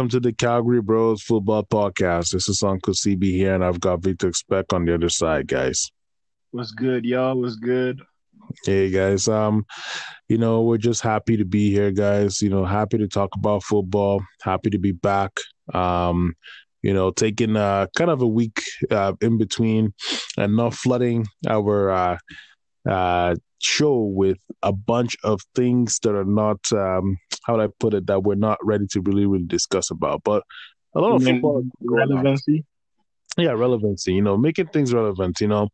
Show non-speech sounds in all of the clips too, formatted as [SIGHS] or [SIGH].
Welcome to the Calgary Bros Football Podcast. This is Uncle CB here, and I've got Victor Speck on the other side, guys. What's good, y'all? What's good? Hey guys, um, you know, we're just happy to be here, guys. You know, happy to talk about football, happy to be back. Um, you know, taking uh kind of a week uh in between and not flooding our uh uh show with a bunch of things that are not um how would I put it that we're not ready to really really discuss about. But a lot of football relevancy. Yeah, relevancy, you know, making things relevant, you know.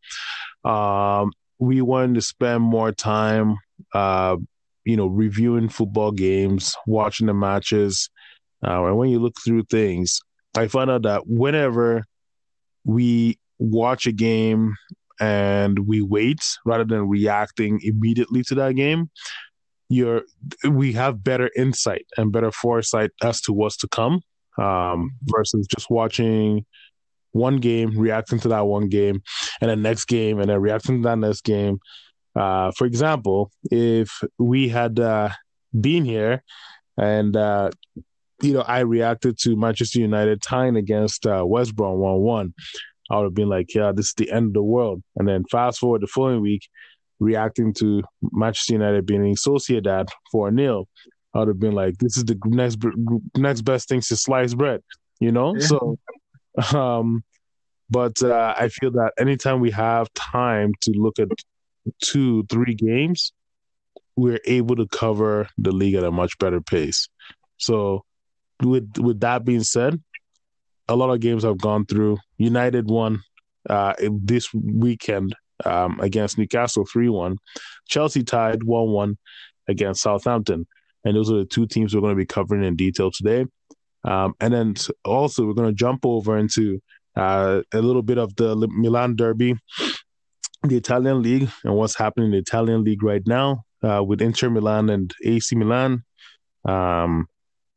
Um we wanted to spend more time uh you know reviewing football games, watching the matches. Uh, and when you look through things, I find out that whenever we watch a game and we wait rather than reacting immediately to that game, you're we have better insight and better foresight as to what's to come um, versus just watching one game, reacting to that one game, and the next game, and then reacting to that next game. Uh, for example, if we had uh, been here and uh, you know I reacted to Manchester United tying against uh, West Brom one one, I would have been like, yeah, this is the end of the world. And then fast forward the following week, reacting to Manchester United being Sociedad for a nil, I would have been like, this is the next next best thing to sliced bread, you know. Yeah. So, [LAUGHS] um, but uh, I feel that anytime we have time to look at two, three games, we're able to cover the league at a much better pace. So, with with that being said, a lot of games I've gone through. United won uh, this weekend um, against Newcastle 3 1. Chelsea tied 1 1 against Southampton. And those are the two teams we're going to be covering in detail today. Um, and then also, we're going to jump over into uh, a little bit of the Milan Derby, the Italian League, and what's happening in the Italian League right now uh, with Inter Milan and AC Milan. Um,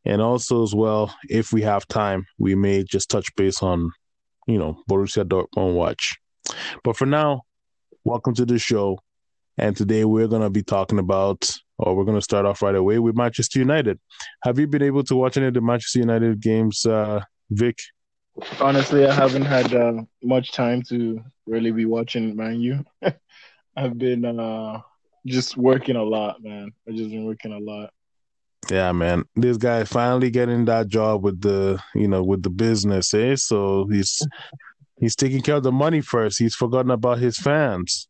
and also, as well, if we have time, we may just touch base on, you know, Borussia Dortmund watch. But for now, welcome to the show. And today we're going to be talking about, or we're going to start off right away with Manchester United. Have you been able to watch any of the Manchester United games, uh, Vic? Honestly, I haven't had uh, much time to really be watching Man U. [LAUGHS] I've been uh, just working a lot, man. I've just been working a lot. Yeah, man. This guy finally getting that job with the, you know, with the business, eh? So he's he's taking care of the money first. He's forgotten about his fans.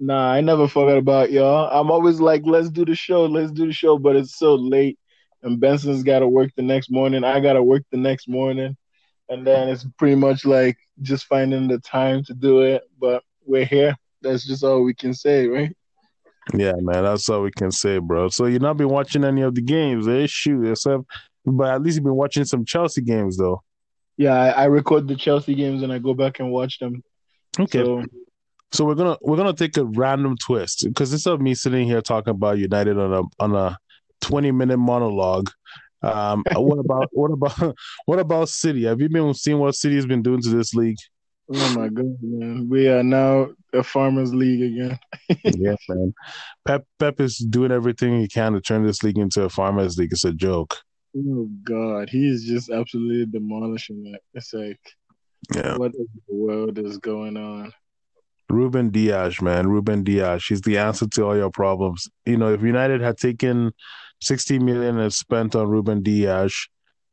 Nah, I never forgot about y'all. I'm always like, let's do the show, let's do the show, but it's so late and Benson's got to work the next morning. I got to work the next morning. And then it's pretty much like just finding the time to do it, but we're here. That's just all we can say, right? Yeah, man, that's all we can say, bro. So you've not been watching any of the games, eh? Shoot, except, but at least you've been watching some Chelsea games, though. Yeah, I, I record the Chelsea games and I go back and watch them. Okay. So, so we're gonna we're gonna take a random twist because instead of me sitting here talking about United on a on a twenty minute monologue, um, [LAUGHS] what about what about [LAUGHS] what about City? Have you been seeing what City has been doing to this league? Oh my god, man! We are now a farmers league again. [LAUGHS] yeah, man. Pep Pep is doing everything he can to turn this league into a farmers league. It's a joke. Oh god, he is just absolutely demolishing it. It's like, yeah, what in the world is going on? Ruben Dias, man, Ruben Dias. She's the answer to all your problems. You know, if United had taken 60 million and spent on Ruben Dias,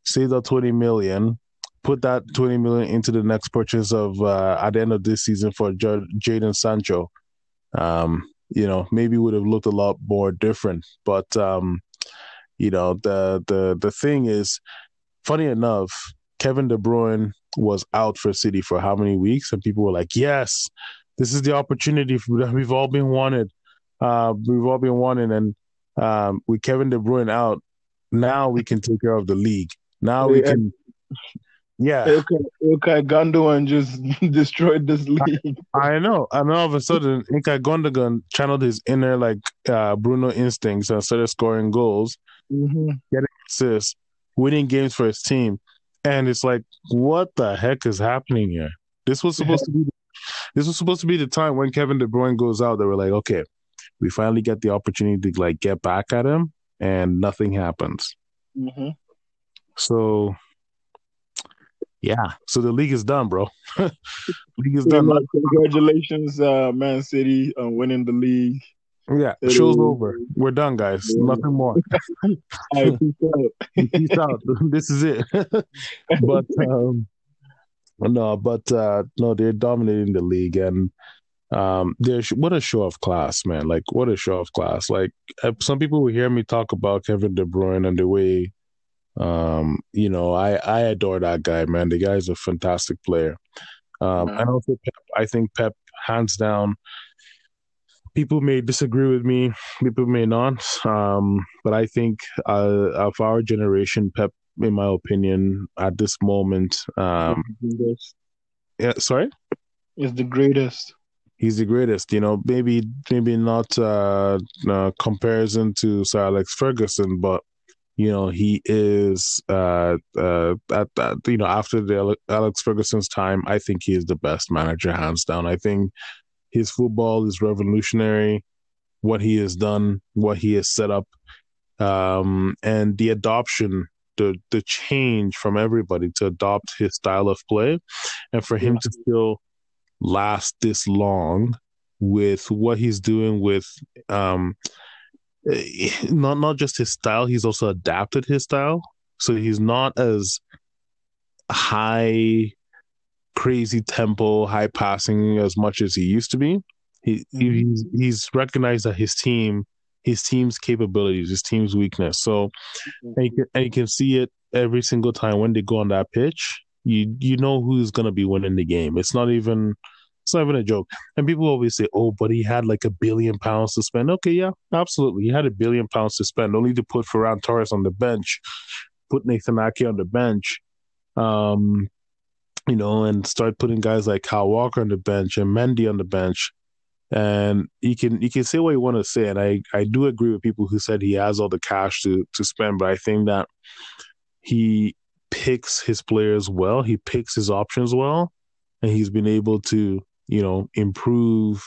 saved up 20 million, put that 20 million into the next purchase of uh, at the end of this season for J- Jadon Sancho, um, you know, maybe would have looked a lot more different. But um, you know, the the the thing is, funny enough, Kevin De Bruyne was out for City for how many weeks, and people were like, "Yes, this is the opportunity that we've all been wanted. Uh, we've all been wanting." And um, with Kevin De Bruyne out, now we can take care of the league. Now we can. Yeah. Ilkay Gundogan just [LAUGHS] destroyed this league. I know. And all of a sudden, Ilkay Gundogan channeled his inner like uh, Bruno instincts and started scoring goals, mm-hmm. getting assists, winning games for his team. And it's like, what the heck is happening here? This was supposed to be this was supposed to be the time when Kevin De Bruyne goes out. They were like, okay, we finally get the opportunity to like get back at him, and nothing happens. Mm-hmm. So Yeah, so the league is done, bro. [LAUGHS] league is done. Congratulations, uh, Man City, on winning the league. Yeah, it show's is. over. We're done, guys. Yeah. Nothing more. [LAUGHS] right, peace out. [LAUGHS] peace out. this is it. but um, no, but uh, no, they're dominating the league, and um, there's what a show of class, man. Like what a show of class. Like uh, some people will hear me talk about Kevin De Bruyne and the way, um, you know, I I adore that guy, man. The guy is a fantastic player. Um, and also Pep. I think Pep, hands down. People may disagree with me. People may not. Um, but I think uh, of our generation, Pep, in my opinion, at this moment, um, yeah. Sorry, is the greatest he's the greatest. You know, maybe maybe not uh, uh, comparison to Sir Alex Ferguson, but you know he is uh, uh, at that you know after the Alex Ferguson's time, I think he is the best manager hands down. I think his football is revolutionary. What he has done, what he has set up, um, and the adoption the the change from everybody to adopt his style of play and for him to still last this long with what he's doing with um not not just his style he's also adapted his style so he's not as high crazy tempo high passing as much as he used to be he mm-hmm. he's he's recognized that his team his team's capabilities his team's weakness so mm-hmm. and, you can, and you can see it every single time when they go on that pitch you you know who's gonna be winning the game. It's not even it's not even a joke. And people always say, "Oh, but he had like a billion pounds to spend." Okay, yeah, absolutely, he had a billion pounds to spend. Only to put Ferran Torres on the bench, put Nathan Ake on the bench, um, you know, and start putting guys like Kyle Walker on the bench and Mendy on the bench. And you can you can say what you want to say, and I I do agree with people who said he has all the cash to to spend, but I think that he picks his players well. He picks his options well, and he's been able to, you know, improve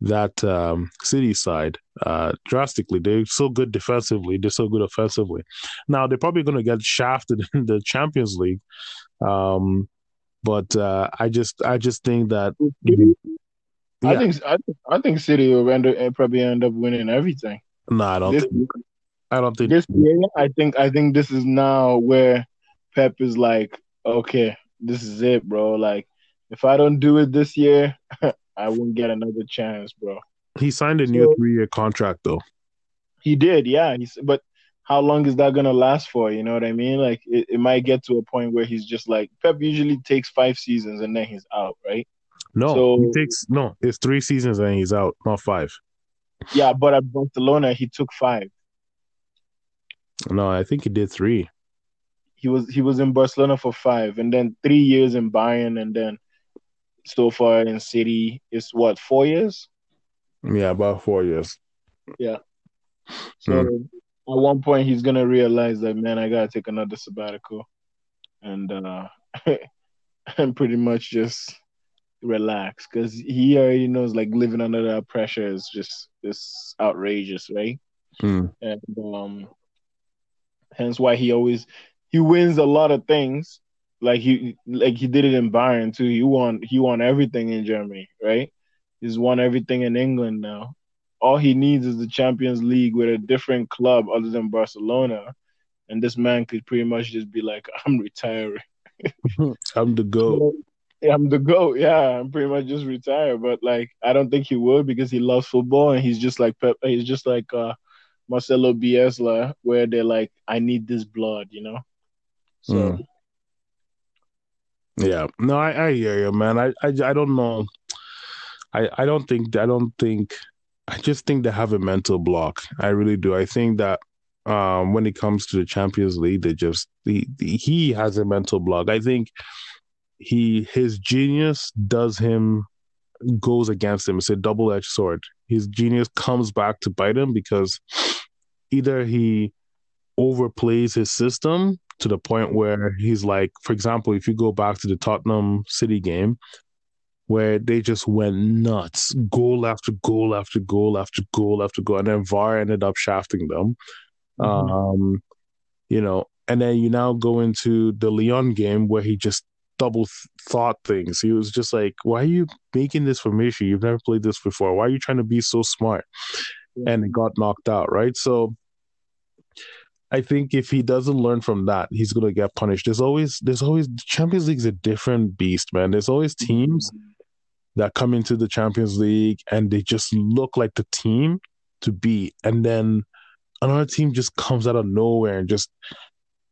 that um, City side uh, drastically. They're so good defensively. They're so good offensively. Now they're probably going to get shafted [LAUGHS] in the Champions League, um, but uh, I just I just think that. Yeah. I think I, I think City will end up, probably end up winning everything. No, I don't this, think. I don't think this year. I think I think this is now where Pep is like, okay, this is it, bro. Like, if I don't do it this year, [LAUGHS] I won't get another chance, bro. He signed a so, new three-year contract, though. He did, yeah. He's, but how long is that gonna last for? You know what I mean? Like, it, it might get to a point where he's just like Pep usually takes five seasons and then he's out, right? No, so, he takes no. It's three seasons and he's out, not five. Yeah, but at Barcelona he took five. No, I think he did three he was he was in Barcelona for five, and then three years in Bayern, and then so far in City is what four years? Yeah, about four years. Yeah. So mm. at one point he's gonna realize that man, I gotta take another sabbatical, and uh, [LAUGHS] and pretty much just relax because he already knows like living under that pressure is just is outrageous, right? Mm. And um, hence why he always he wins a lot of things. Like he like he did it in Bayern too. He won he won everything in Germany, right? He's won everything in England now. All he needs is the Champions League with a different club other than Barcelona. And this man could pretty much just be like, [LAUGHS] I'm retiring. I'm the GOAT. Yeah, I'm the GOAT, yeah. I'm pretty much just retired. But like I don't think he would because he loves football and he's just like Pep he's just like uh Marcelo Bielsa, where they're like, I need this blood, you know? So, mm. Yeah, no, I, I hear you, man. I, I, I don't know. I, I don't think, I don't think, I just think they have a mental block. I really do. I think that um, when it comes to the Champions League, they just he, he has a mental block. I think he his genius does him goes against him. It's a double edged sword. His genius comes back to bite him because either he overplays his system to the point where he's like, for example, if you go back to the Tottenham City game, where they just went nuts, goal after goal after goal after goal after goal, and then VAR ended up shafting them. Mm-hmm. Um, you know, and then you now go into the Lyon game where he just double thought things. He was just like, "Why are you making this formation? You've never played this before. Why are you trying to be so smart?" Yeah. And it got knocked out, right? So I think if he doesn't learn from that, he's gonna get punished. There's always there's always Champions League's a different beast, man. There's always teams that come into the Champions League and they just look like the team to beat, and then another team just comes out of nowhere and just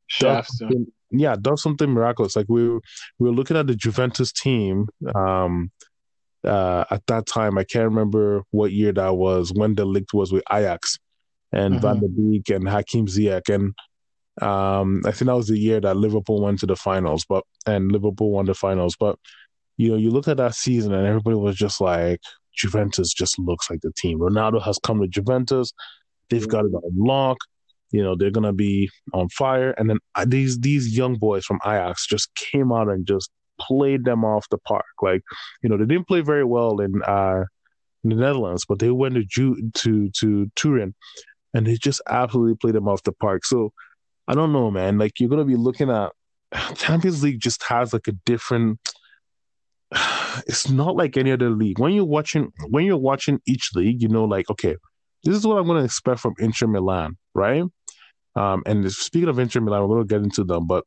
shafts them yeah, does something miraculous. Like we were, we were looking at the Juventus team um, uh, at that time. I can't remember what year that was when the league was with Ajax and mm-hmm. Van der Beek and Hakim Ziyech and um, I think that was the year that Liverpool went to the finals, but and Liverpool won the finals. But you know, you look at that season and everybody was just like, Juventus just looks like the team. Ronaldo has come to Juventus. They've got it on lock you know they're gonna be on fire. And then these these young boys from Ajax just came out and just played them off the park. Like you know they didn't play very well in uh, in the Netherlands, but they went to Ju- to to Turin, and they just absolutely played them off the park. So I don't know, man. Like you're gonna be looking at [SIGHS] Champions League just has like a different. [SIGHS] It's not like any other league. When you're watching, when you're watching each league, you know, like okay, this is what I'm going to expect from Inter Milan, right? Um, and speaking of Inter Milan, we're to get into them, but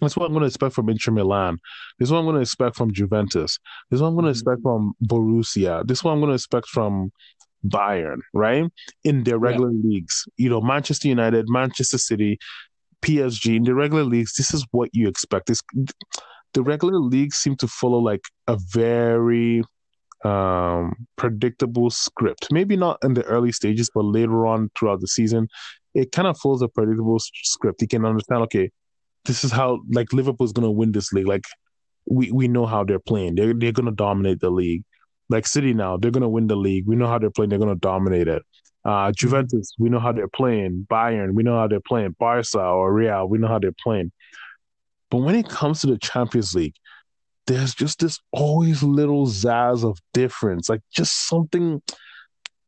that's what I'm going to expect from Inter Milan. This is what I'm going to expect from Juventus. This is what I'm going to mm-hmm. expect from Borussia. This is what I'm going to expect from Bayern, right? In their regular yeah. leagues. You know, Manchester United, Manchester City, PSG, in the regular leagues, this is what you expect. This, the regular leagues seem to follow like a very um, predictable script. Maybe not in the early stages, but later on throughout the season, it kind of follows a predictable script. You can understand, okay, this is how like Liverpool's gonna win this league. Like we we know how they're playing. They're they're gonna dominate the league. Like City now, they're gonna win the league. We know how they're playing. They're gonna dominate it. Uh, Juventus, we know how they're playing. Bayern, we know how they're playing. Barca or Real, we know how they're playing. But when it comes to the Champions League, there's just this always little zazz of difference, like just something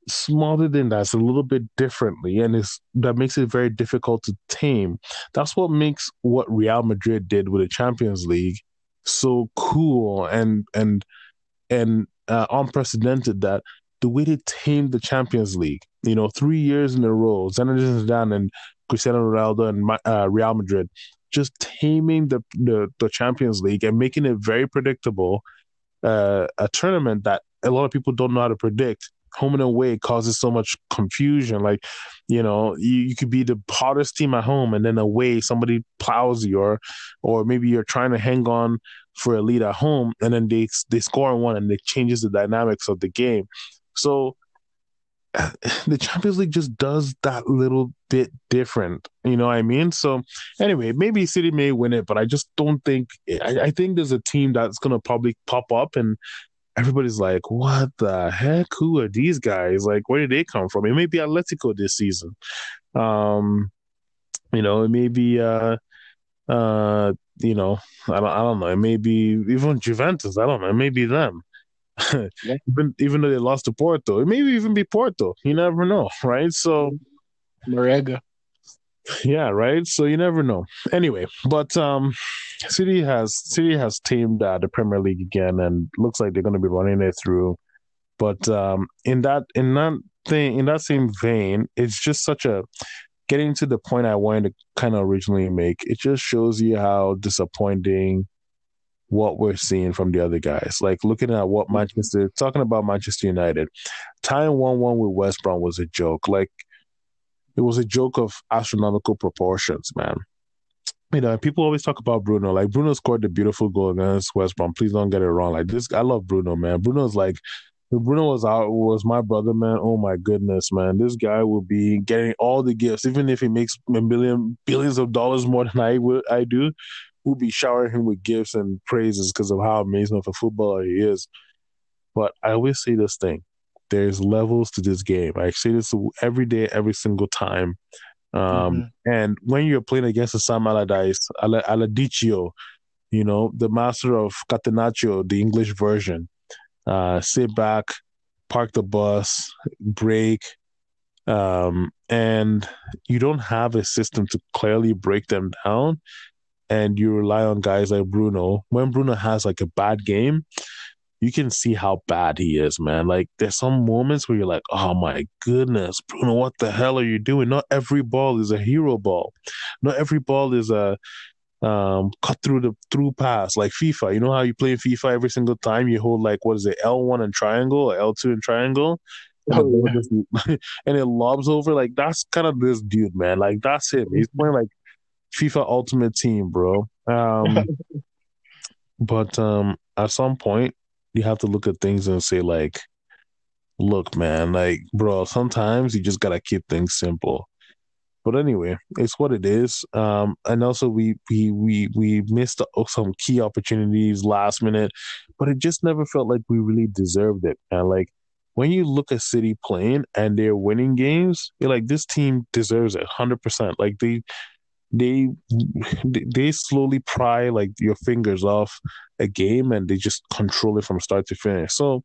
smaller than that's a little bit differently, and it's that makes it very difficult to tame. That's what makes what Real Madrid did with the Champions League so cool and and and uh, unprecedented. That the way they tamed the Champions League, you know, three years in a row, Zinedine Zidane and Cristiano Ronaldo and uh, Real Madrid just taming the, the, the Champions League and making it very predictable. Uh, a tournament that a lot of people don't know how to predict. Home and away causes so much confusion. Like, you know, you, you could be the hottest team at home, and then away somebody plows you, or or maybe you're trying to hang on for a lead at home, and then they they score one, and it changes the dynamics of the game. So [SIGHS] the Champions League just does that little bit different. You know what I mean? So anyway, maybe City may win it, but I just don't think. I, I think there's a team that's gonna probably pop up, and everybody's like, "What the heck? Who are these guys? Like, where did they come from?" It may be Atletico this season. Um, you know, it may be uh, uh, you know, I don't, I don't know. It may be even Juventus. I don't know. It may be them. [LAUGHS] yeah. even even though they lost to Porto, it may even be Porto. You never know, right? So, Marega. Yeah, right. So you never know. Anyway, but um, City has City has teamed uh, the Premier League again, and looks like they're going to be running it through. But um, in that in that thing in that same vein, it's just such a getting to the point I wanted to kind of originally make. It just shows you how disappointing what we're seeing from the other guys. Like looking at what mm-hmm. Manchester, talking about Manchester United, tying 1 1 with West Brom was a joke. Like it was a joke of astronomical proportions, man. You know, people always talk about Bruno. Like Bruno scored the beautiful goal against West Brom. Please don't get it wrong. Like this, I love Bruno, man. Bruno's like Bruno was out was my brother, man. Oh my goodness, man. This guy will be getting all the gifts, even if he makes a million billions of dollars more than I would I do we'll be showering him with gifts and praises because of how amazing of a footballer he is. But I always say this thing: there's levels to this game. I say this every day, every single time. Um, mm-hmm. And when you're playing against a Sam Allardyce, Aladicio, you know, the master of Catenaccio, the English version, uh, sit back, park the bus, break, um, and you don't have a system to clearly break them down and you rely on guys like Bruno, when Bruno has like a bad game, you can see how bad he is, man. Like there's some moments where you're like, oh my goodness, Bruno, what the hell are you doing? Not every ball is a hero ball. Not every ball is a um, cut through the through pass like FIFA. You know how you play FIFA every single time you hold like what is it L one and triangle or L two and triangle, and, oh, yeah. just, [LAUGHS] and it lobs over. Like that's kind of this dude, man. Like that's him. He's playing like FIFA Ultimate Team, bro. Um, [LAUGHS] but um, at some point, you have to look at things and say like, look, man, like, bro, sometimes you just gotta keep things simple. But anyway, it's what it is. Um, and also we we we we missed some key opportunities last minute, but it just never felt like we really deserved it. And like when you look at City playing and they're winning games, you're like, this team deserves it, hundred percent. Like they they they slowly pry like your fingers off a game and they just control it from start to finish. So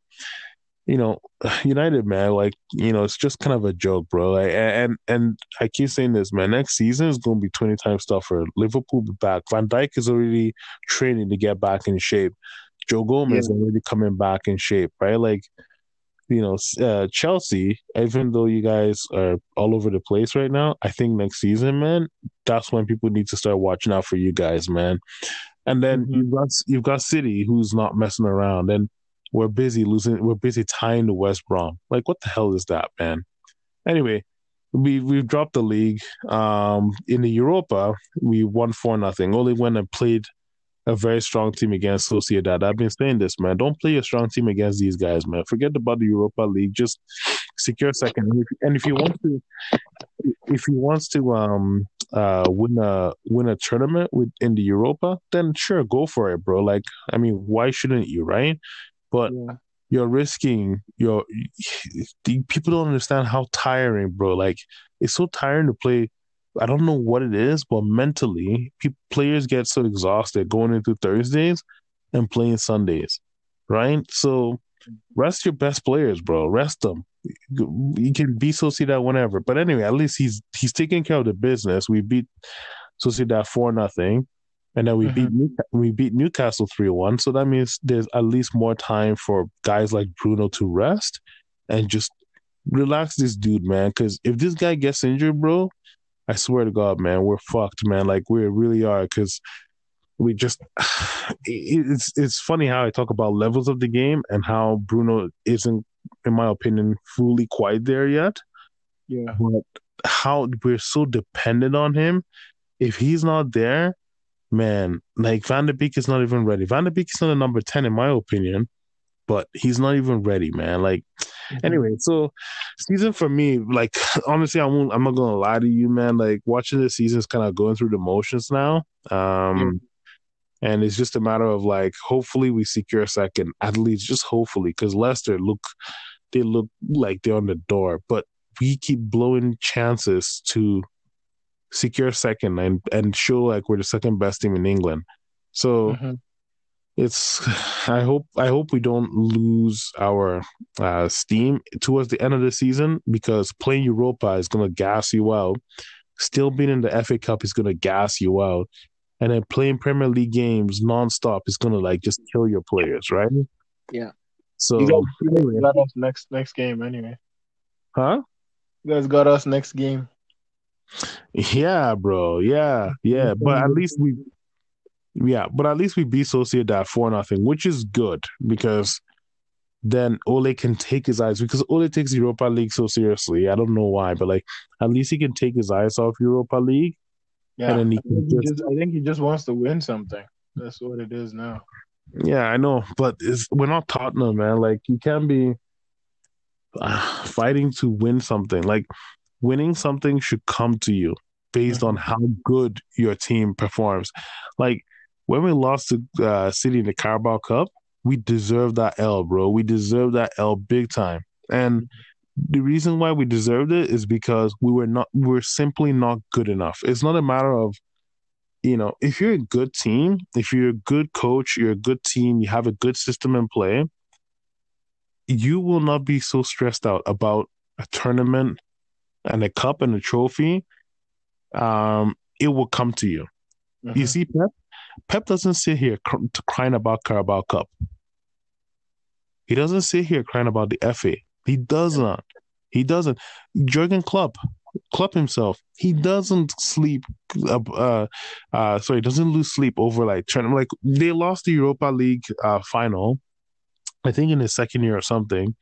you know, [SIGHS] United, man, like you know, it's just kind of a joke, bro. Like, and and I keep saying this, man. Next season is going to be twenty times tougher. Liverpool be back. Van Dijk is already training to get back in shape. Joe Gomez yeah. already coming back in shape, right? Like, you know, uh, Chelsea. Even though you guys are all over the place right now, I think next season, man, that's when people need to start watching out for you guys, man. And then mm-hmm. you've got you've got City, who's not messing around, and we're busy losing. We're busy tying to West Brom. Like, what the hell is that, man? Anyway, we we've dropped the league. Um, in the Europa, we won four nothing. Only went and played a very strong team against Sociedad. I've been saying this, man. Don't play a strong team against these guys, man. Forget about the Europa League. Just secure second. And if, and if you want to, if he wants to um uh win a win a tournament with in the Europa, then sure, go for it, bro. Like, I mean, why shouldn't you, right? But yeah. you're risking your people don't understand how tiring, bro. Like it's so tiring to play. I don't know what it is, but mentally, people, players get so exhausted going into Thursdays and playing Sundays, right? So rest your best players, bro. Rest them. You can be Sociedad whenever. But anyway, at least he's he's taking care of the business. We beat Sociedad four nothing and then we mm-hmm. beat New- we beat Newcastle three one. So that means there's at least more time for guys like Bruno to rest and just relax this dude, man. Because if this guy gets injured, bro, I swear to God, man, we're fucked, man. Like we really are. Because we just [SIGHS] it's it's funny how I talk about levels of the game and how Bruno isn't, in my opinion, fully quite there yet. Yeah. But how we're so dependent on him. If he's not there, man, like Van der Beek is not even ready. Van der Beek is not a number 10 in my opinion, but he's not even ready, man. Like, mm-hmm. anyway, so season for me, like, [LAUGHS] honestly, I won't, I'm not gonna lie to you, man. Like, watching this season is kind of going through the motions now. Um, and it's just a matter of like, hopefully, we secure a second, at least, just hopefully, because Leicester look, they look like they're on the door, but we keep blowing chances to secure second and and show like we're the second best team in England. So mm-hmm. it's [SIGHS] I hope I hope we don't lose our uh, steam towards the end of the season because playing Europa is gonna gas you out. Still being in the FA Cup is gonna gas you out. And then playing Premier League games nonstop is gonna like just kill your players, right? Yeah. So you guys got us next next game anyway. Huh? You guys got us next game. Yeah, bro. Yeah, yeah. But at least we, yeah, but at least we beat Sociedad four nothing, which is good because then Ole can take his eyes because Ole takes Europa League so seriously. I don't know why, but like at least he can take his eyes off Europa League. Yeah, I think, just, I think he just wants to win something. That's what it is now. Yeah, I know, but we're not Tottenham, man. Like you can't be uh, fighting to win something. Like winning something should come to you based on how good your team performs. Like when we lost to uh, City in the Carabao Cup, we deserved that L, bro. We deserved that L big time. And the reason why we deserved it is because we were not we we're simply not good enough. It's not a matter of you know, if you're a good team, if you're a good coach, you're a good team, you have a good system in play, you will not be so stressed out about a tournament and a cup and a trophy, um, it will come to you. Mm-hmm. You see, Pep, Pep doesn't sit here cr- crying about Carabao Cup. He doesn't sit here crying about the FA. He doesn't. He doesn't. Jurgen Klopp, Klopp himself, he doesn't sleep. Uh, uh, uh sorry, doesn't lose sleep over like trying. Like they lost the Europa League uh, final, I think in his second year or something,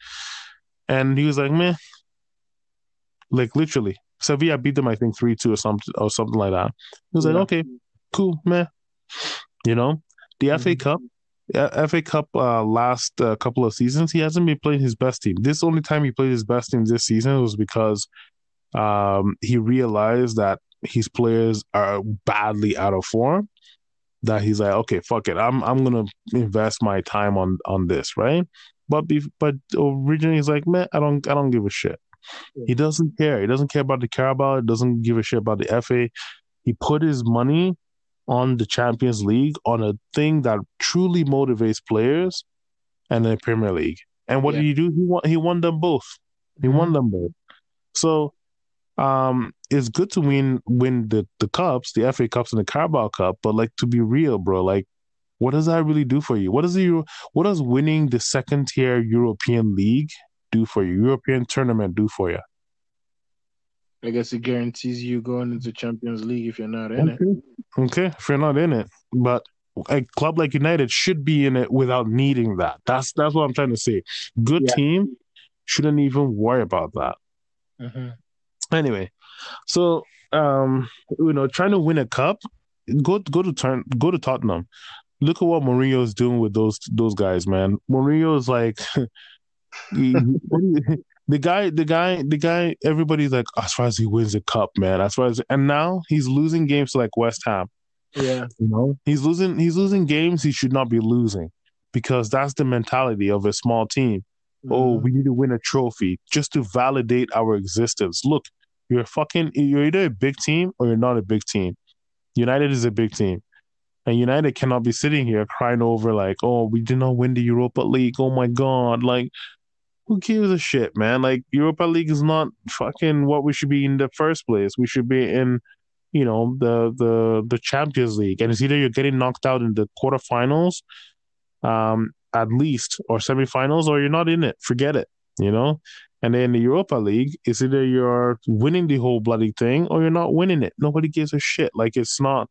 and he was like, man, like literally, Sevilla beat them, I think three two or something or something like that. He was yeah. like, okay, cool, man. You know, the mm-hmm. FA Cup, FA Cup uh, last uh, couple of seasons, he hasn't been playing his best team. This only time he played his best team this season was because um, he realized that his players are badly out of form. That he's like, okay, fuck it, I'm I'm gonna invest my time on on this, right? But be, but originally he's like, man, I don't I don't give a shit. He doesn't care. He doesn't care about the Carabao. He doesn't give a shit about the FA. He put his money on the Champions League on a thing that truly motivates players and the Premier League. And what yeah. did he do? He won he won them both. He mm-hmm. won them both. So um it's good to win win the, the cups, the FA Cups and the Carabao Cup, but like to be real, bro, like what does that really do for you? What does the what does winning the second tier European League do for you? European tournament do for you? I guess it guarantees you going into Champions League if you're not in okay. it. Okay, if you're not in it, but a club like United should be in it without needing that. That's that's what I'm trying to say. Good yeah. team shouldn't even worry about that. Mm-hmm. Anyway, so um, you know, trying to win a cup, go go to turn go to Tottenham. Look at what Mourinho is doing with those those guys, man. Mourinho is like [LAUGHS] [LAUGHS] the guy, the guy, the guy. Everybody's like, as far as he wins a cup, man. As far as and now he's losing games to like West Ham. Yeah, you know, he's losing. He's losing games he should not be losing because that's the mentality of a small team. Mm-hmm. Oh, we need to win a trophy just to validate our existence. Look, you're fucking. You're either a big team or you're not a big team. United is a big team. And United cannot be sitting here crying over like, oh, we did not win the Europa League. Oh my god! Like, who gives a shit, man? Like Europa League is not fucking what we should be in the first place. We should be in, you know, the the the Champions League, and it's either you're getting knocked out in the quarterfinals, um, at least, or semifinals, or you're not in it. Forget it, you know. And then the Europa League, is either you're winning the whole bloody thing or you're not winning it. Nobody gives a shit. Like it's not,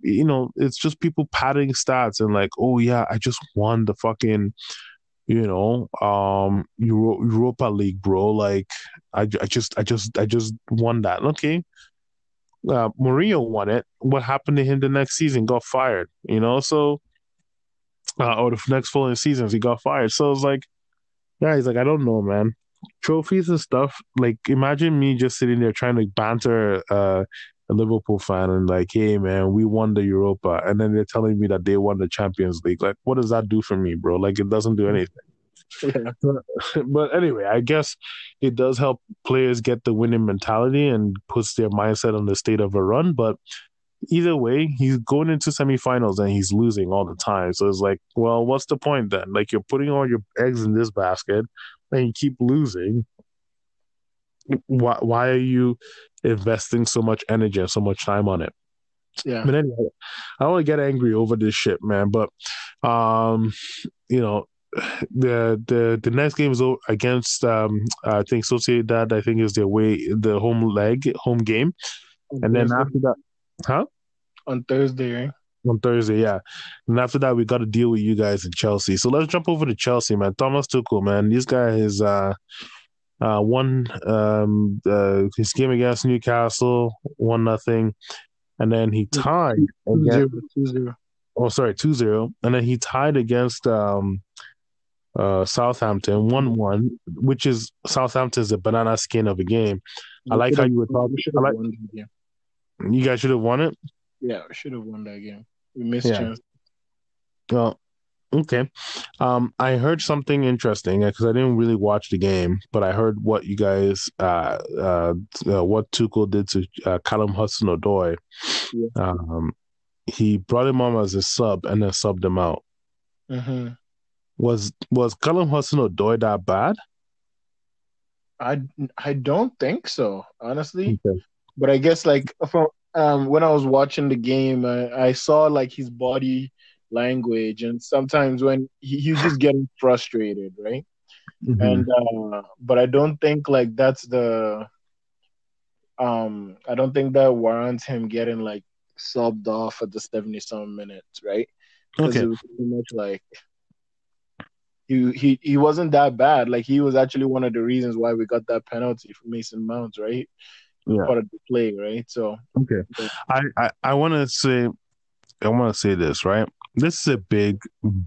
you know, it's just people padding stats and like, oh yeah, I just won the fucking you know, um, Euro- Europa League, bro. Like, I, I just, I just, I just won that. Okay, uh, Mourinho won it. What happened to him the next season? Got fired. You know, so uh, or the next following seasons, he got fired. So it's like, yeah, he's like, I don't know, man. Trophies and stuff. Like, imagine me just sitting there trying to banter uh, a Liverpool fan and like, hey man, we won the Europa, and then they're telling me that they won the Champions League. Like, what does that do for me, bro? Like, it doesn't do anything. Yeah. [LAUGHS] but anyway, I guess it does help players get the winning mentality and puts their mindset on the state of a run. But either way, he's going into semifinals and he's losing all the time. So it's like, well, what's the point then? Like you're putting all your eggs in this basket and you keep losing why why are you investing so much energy and so much time on it? Yeah. But anyway, I don't want to get angry over this shit, man. But um, you know, the the the next game is against um I think Sociedad. I think is their way the home leg home game, on and Thursday. then after that, huh? On Thursday, right? On Thursday, yeah. And after that, we got to deal with you guys in Chelsea. So let's jump over to Chelsea, man. Thomas Tuchel, man. This guy is uh uh, won um, uh, his game against Newcastle, one nothing, and then he tied against, two zero. Oh, sorry, 2-0. and then he tied against um, uh, Southampton one one, which is Southampton's a banana skin of a game. I like how you were talking. I like, you guys should have won it. Yeah, we should have won that game. We missed yeah. chance. Well, Okay. Um, I heard something interesting because I didn't really watch the game, but I heard what you guys, uh, uh, uh what Tuchel did to uh, Callum Hudson Odoi. Yeah. Um, he brought him on as a sub and then subbed him out. Mm-hmm. Was was Callum Hudson Odoi that bad? I I don't think so, honestly. Okay. But I guess like from um, when I was watching the game, I, I saw like his body language, and sometimes when he, he was just getting frustrated, right? Mm-hmm. And uh, but I don't think like that's the um I don't think that warrants him getting like subbed off at the seventy some minutes, right? Because okay. it was pretty much like he he he wasn't that bad. Like he was actually one of the reasons why we got that penalty for Mason Mount, right? Yeah. Part of the play, right? So okay, I I, I want to say I want to say this right. This is a big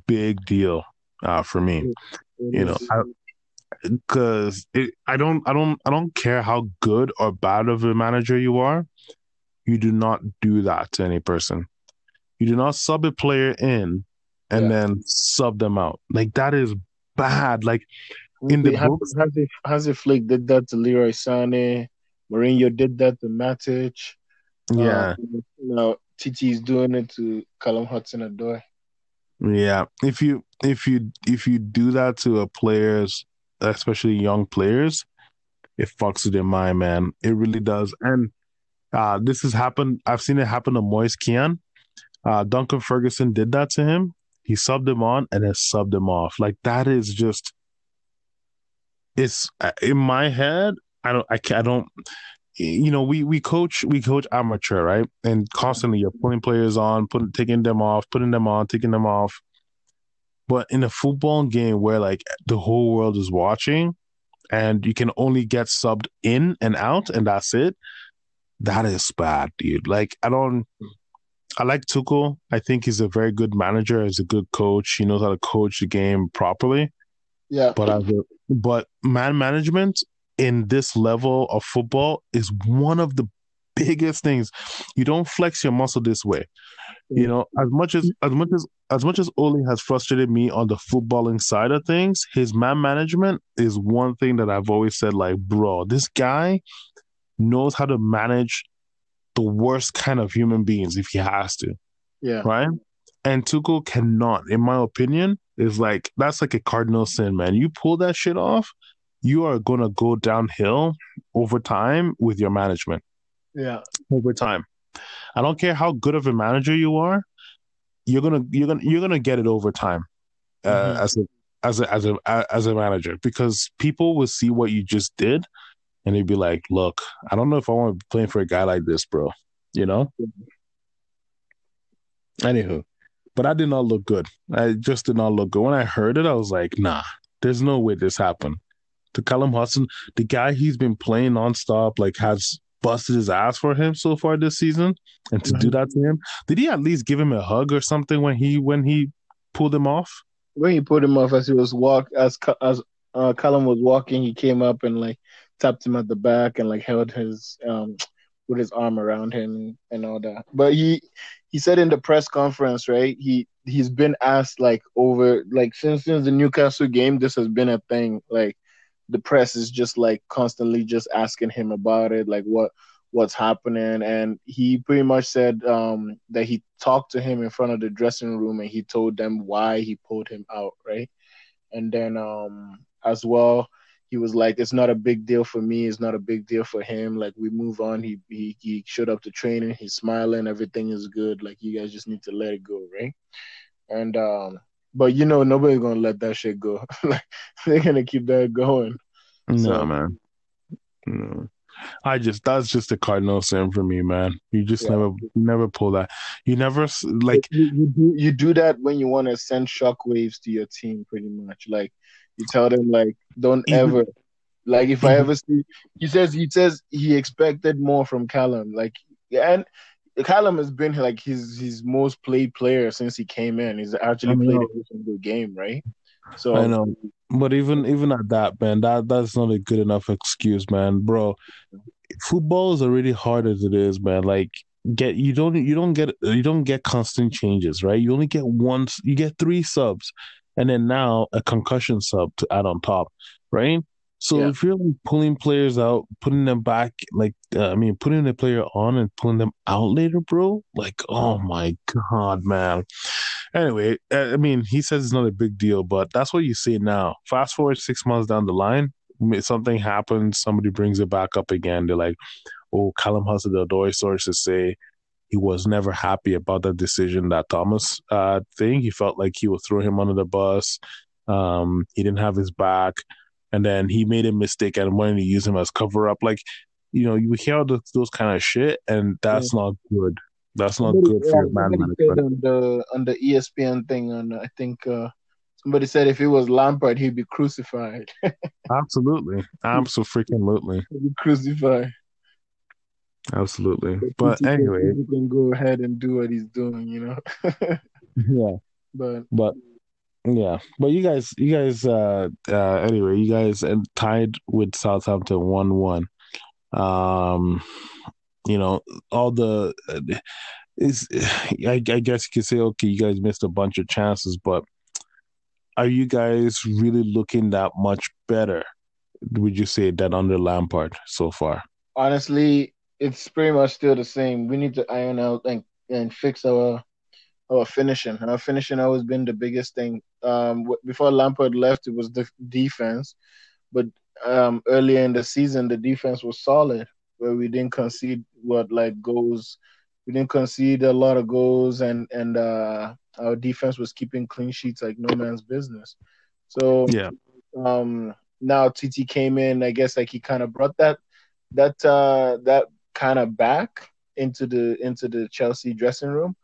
big deal uh, for me. It, it you know, because I don't I don't I don't care how good or bad of a manager you are. You do not do that to any person. You do not sub a player in and yeah. then sub them out. Like that is bad. Like in the has, books, Hansi, Hansi Flick did that to Leroy Sané. Mourinho did that to Matic. Yeah. Um, you know, Tite is doing it to Callum Hudson-Odoi. Yeah. If you if you if you do that to a players, especially young players, it fucks with their mind, man. It really does. And uh, this has happened. I've seen it happen to Moise Kean. Uh, Duncan Ferguson did that to him. He subbed him on and then subbed him off. Like that is just. It's uh, in my head. I don't. I. I don't. You know, we we coach we coach amateur, right? And constantly you're putting players on, putting taking them off, putting them on, taking them off. But in a football game where like the whole world is watching, and you can only get subbed in and out, and that's it. That is bad, dude. Like I don't. I like Tuchel. I think he's a very good manager. He's a good coach. He knows how to coach the game properly. Yeah. But as a, but man management in this level of football is one of the biggest things. You don't flex your muscle this way. You know, as much as as much as as much as Ole has frustrated me on the footballing side of things, his man management is one thing that I've always said, like, bro, this guy knows how to manage the worst kind of human beings if he has to. Yeah. Right? And Tuchel cannot, in my opinion, is like that's like a cardinal sin, man. You pull that shit off, you are gonna go downhill over time with your management. Yeah. Over time. I don't care how good of a manager you are, you're gonna you're gonna you're gonna get it over time uh, mm-hmm. as a as a as a as a manager because people will see what you just did and they'd be like, "Look, I don't know if I want to be playing for a guy like this, bro." You know. Anywho, but I did not look good. I just did not look good. When I heard it, I was like, "Nah, there's no way this happened." To Callum Hudson, the guy he's been playing nonstop, like has busted his ass for him so far this season, and to do that to him, did he at least give him a hug or something when he when he pulled him off? When he pulled him off as he was walk as as uh, Callum was walking, he came up and like tapped him at the back and like held his um put his arm around him and all that. But he he said in the press conference, right? He he's been asked like over like since since the Newcastle game, this has been a thing. Like the press is just like constantly just asking him about it, like what what's happening and he pretty much said um, that he talked to him in front of the dressing room and he told them why he pulled him out right and then um, as well he was like, "It's not a big deal for me. It's not a big deal for him. Like we move on. He he he showed up to training. He's smiling. Everything is good. Like you guys just need to let it go, right?" And um, but you know nobody's gonna let that shit go. [LAUGHS] like they're gonna keep that going. No so, man. No. I just that's just a cardinal sin for me, man. You just yeah. never never pull that. You never like you, you, do you do that when you want to send shockwaves to your team, pretty much. Like you tell them like, don't ever like if I ever see he says he says he expected more from Callum. Like and Callum has been like his his most played player since he came in. He's actually played every single game, right? So I know. But even even at that, man, that that's not a good enough excuse, man, bro. Football is already hard as it is, man. Like get you don't you don't get you don't get constant changes, right? You only get one. You get three subs and then now a concussion sub to add on top, right? So yeah. if you're like pulling players out, putting them back, like uh, I mean, putting the player on and pulling them out later, bro, like oh my god, man. Anyway, I mean, he says it's not a big deal, but that's what you see now. Fast forward six months down the line, something happens, somebody brings it back up again. They're like, oh, Callum Hudson-Odoi sources say he was never happy about the decision that Thomas uh, thing. He felt like he would throw him under the bus. Um, he didn't have his back, and then he made a mistake and wanted to use him as cover up. Like, you know, you hear those, those kind of shit, and that's yeah. not good. That's not somebody, good for yeah, man management. On the on the ESPN thing, and I think uh, somebody said if it was Lampard, he'd be crucified. [LAUGHS] absolutely, absolutely, he'd be crucified. Absolutely. But anyway, he can go ahead and do what he's doing, you know. [LAUGHS] yeah. But but yeah, but you guys, you guys, uh, uh, anyway, you guys tied with Southampton one one. Um, you know, all the is, I, I guess you could say, okay, you guys missed a bunch of chances, but are you guys really looking that much better? Would you say than under Lampard so far? Honestly, it's pretty much still the same. We need to iron out and, and fix our our finishing. And Our finishing always been the biggest thing. Um, before Lampard left, it was the defense, but um, earlier in the season, the defense was solid, where we didn't concede what like goals. We didn't concede a lot of goals, and and uh, our defense was keeping clean sheets like no man's business. So yeah, um, now TT came in. I guess like he kind of brought that that uh, that kind of back into the into the Chelsea dressing room,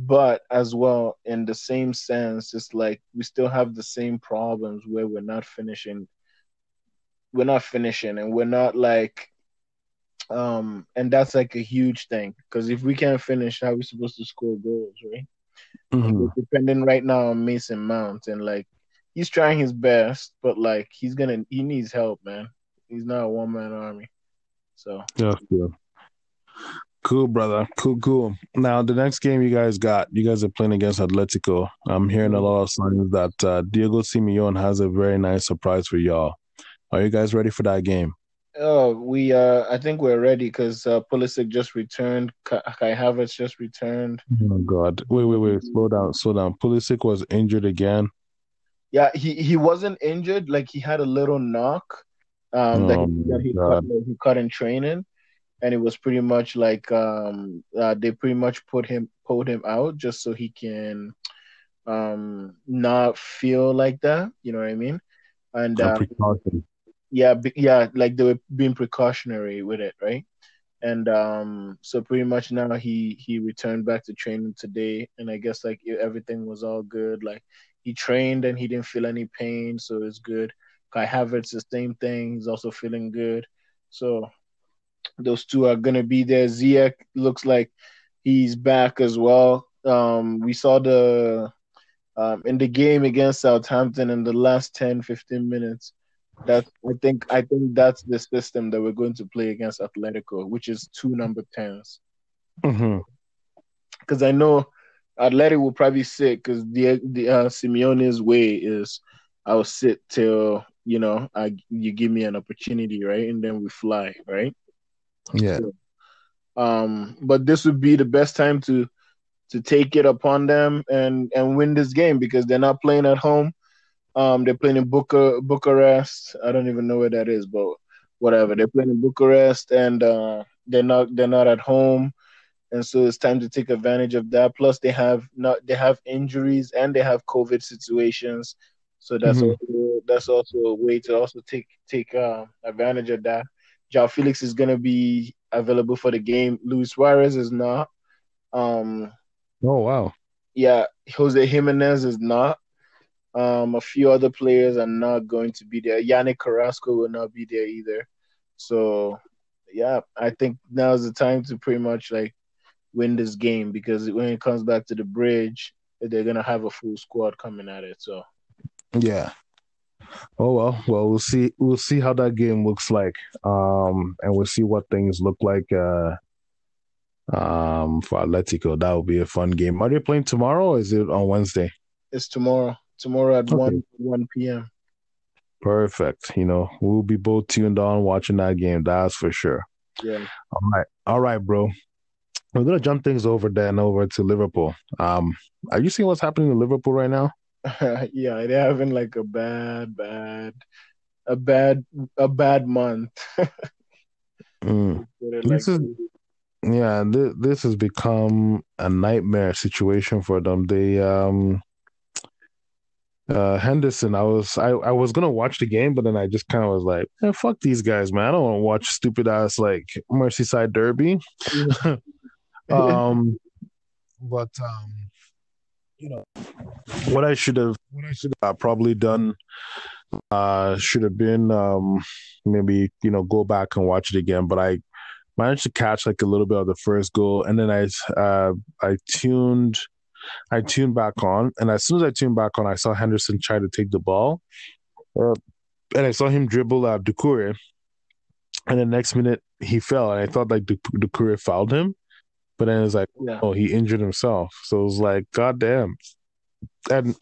but as well in the same sense, it's like we still have the same problems where we're not finishing. We're not finishing, and we're not like, um, and that's like a huge thing because if we can't finish, how are we supposed to score goals, right? Mm-hmm. depending right now on Mason Mount, and like he's trying his best, but like he's gonna he needs help, man. He's not a one man army. So yeah, yeah. Cool, brother. Cool, cool. Now, the next game you guys got, you guys are playing against Atletico. I'm hearing a lot of signs that uh, Diego Simeone has a very nice surprise for y'all. Are you guys ready for that game? Oh, we uh, I think we're ready because uh, Pulisic just returned. Kai Havertz just returned. Oh God! Wait, wait, wait! Slow down, slow down. Pulisic was injured again. Yeah, he he wasn't injured. Like he had a little knock um, oh, that, he, that he, cut, he cut in training and it was pretty much like um, uh, they pretty much put him pulled him out just so he can um, not feel like that. You know what I mean? And uh, yeah, yeah, like they were being precautionary with it, right? And um, so pretty much now he he returned back to training today, and I guess like everything was all good. Like he trained and he didn't feel any pain, so it's good. Kai Havertz the same thing; he's also feeling good. So those two are going to be there. Ziyech looks like he's back as well. Um, we saw the um, in the game against Southampton in the last 10, 15 minutes. That I think I think that's the system that we're going to play against Atletico, which is two number 10s Because mm-hmm. I know Atletico will probably sit because the the uh, Simeone's way is I'll sit till you know I you give me an opportunity, right, and then we fly, right. Yeah. So, um, but this would be the best time to to take it upon them and and win this game because they're not playing at home. Um, they're playing in Bucharest. Bucharest. I don't even know where that is, but whatever. They're playing in Bucharest, and uh, they're not they're not at home, and so it's time to take advantage of that. Plus, they have not they have injuries and they have COVID situations, so that's mm-hmm. also, that's also a way to also take take uh, advantage of that. João Felix is going to be available for the game. Luis Suarez is not. Um, oh wow. Yeah, Jose Gimenez is not. Um, a few other players are not going to be there. Yannick Carrasco will not be there either. So, yeah, I think now is the time to pretty much like win this game because when it comes back to the bridge, they're gonna have a full squad coming at it. So, yeah, Oh well, well we'll see. We'll see how that game looks like, um, and we'll see what things look like. Uh, um, for Atletico, that will be a fun game. Are they playing tomorrow, or is it on Wednesday? It's tomorrow. Tomorrow at okay. one one p.m. Perfect. You know, we'll be both tuned on watching that game. That's for sure. Yeah. All right. All right, bro. We're gonna jump things over then over to Liverpool. Um, are you seeing what's happening in Liverpool right now? [LAUGHS] yeah, they're having like a bad, bad, a bad, a bad month. [LAUGHS] Mm. This is yeah, this, this has become a nightmare situation for them. They um uh Henderson, I was I, I was gonna watch the game, but then I just kind of was like, eh, fuck these guys, man. I don't want to watch stupid ass like Merseyside Derby. [LAUGHS] um but um you know what I should have what I should have probably done uh should have been um maybe you know go back and watch it again but i managed to catch like a little bit of the first goal and then i uh i tuned i tuned back on and as soon as i tuned back on i saw henderson try to take the ball uh, and i saw him dribble uh Doucouré. and the next minute he fell and i thought like Doucouré fouled him but then it's like yeah. oh he injured himself so it was like god damn and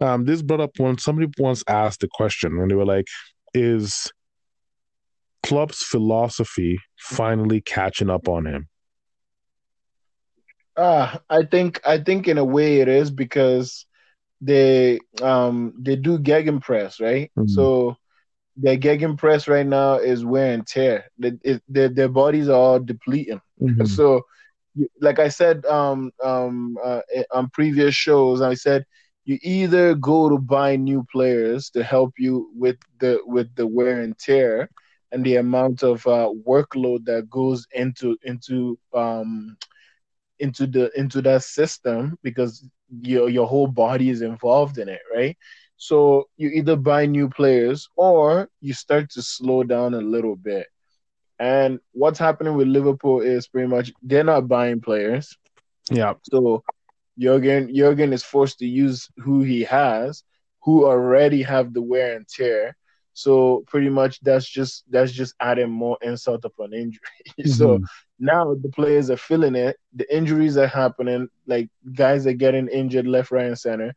um, this brought up when somebody once asked the question when they were like, "Is Klopp's philosophy finally catching up on him?" Uh, I think I think in a way it is because they um they do gegenpress, right? Mm-hmm. So their gegenpress right now is wear and tear. their, their bodies are all depleting. Mm-hmm. [LAUGHS] So, like I said um um uh, on previous shows, I said you either go to buy new players to help you with the with the wear and tear and the amount of uh, workload that goes into into um into the into that system because your your whole body is involved in it, right? So you either buy new players or you start to slow down a little bit. And what's happening with Liverpool is pretty much they're not buying players. Yeah. So Jurgen Jurgen is forced to use who he has, who already have the wear and tear. So pretty much that's just that's just adding more insult upon injury. [LAUGHS] Mm-hmm. so now the players are feeling it. The injuries are happening. Like guys are getting injured left, right, and center.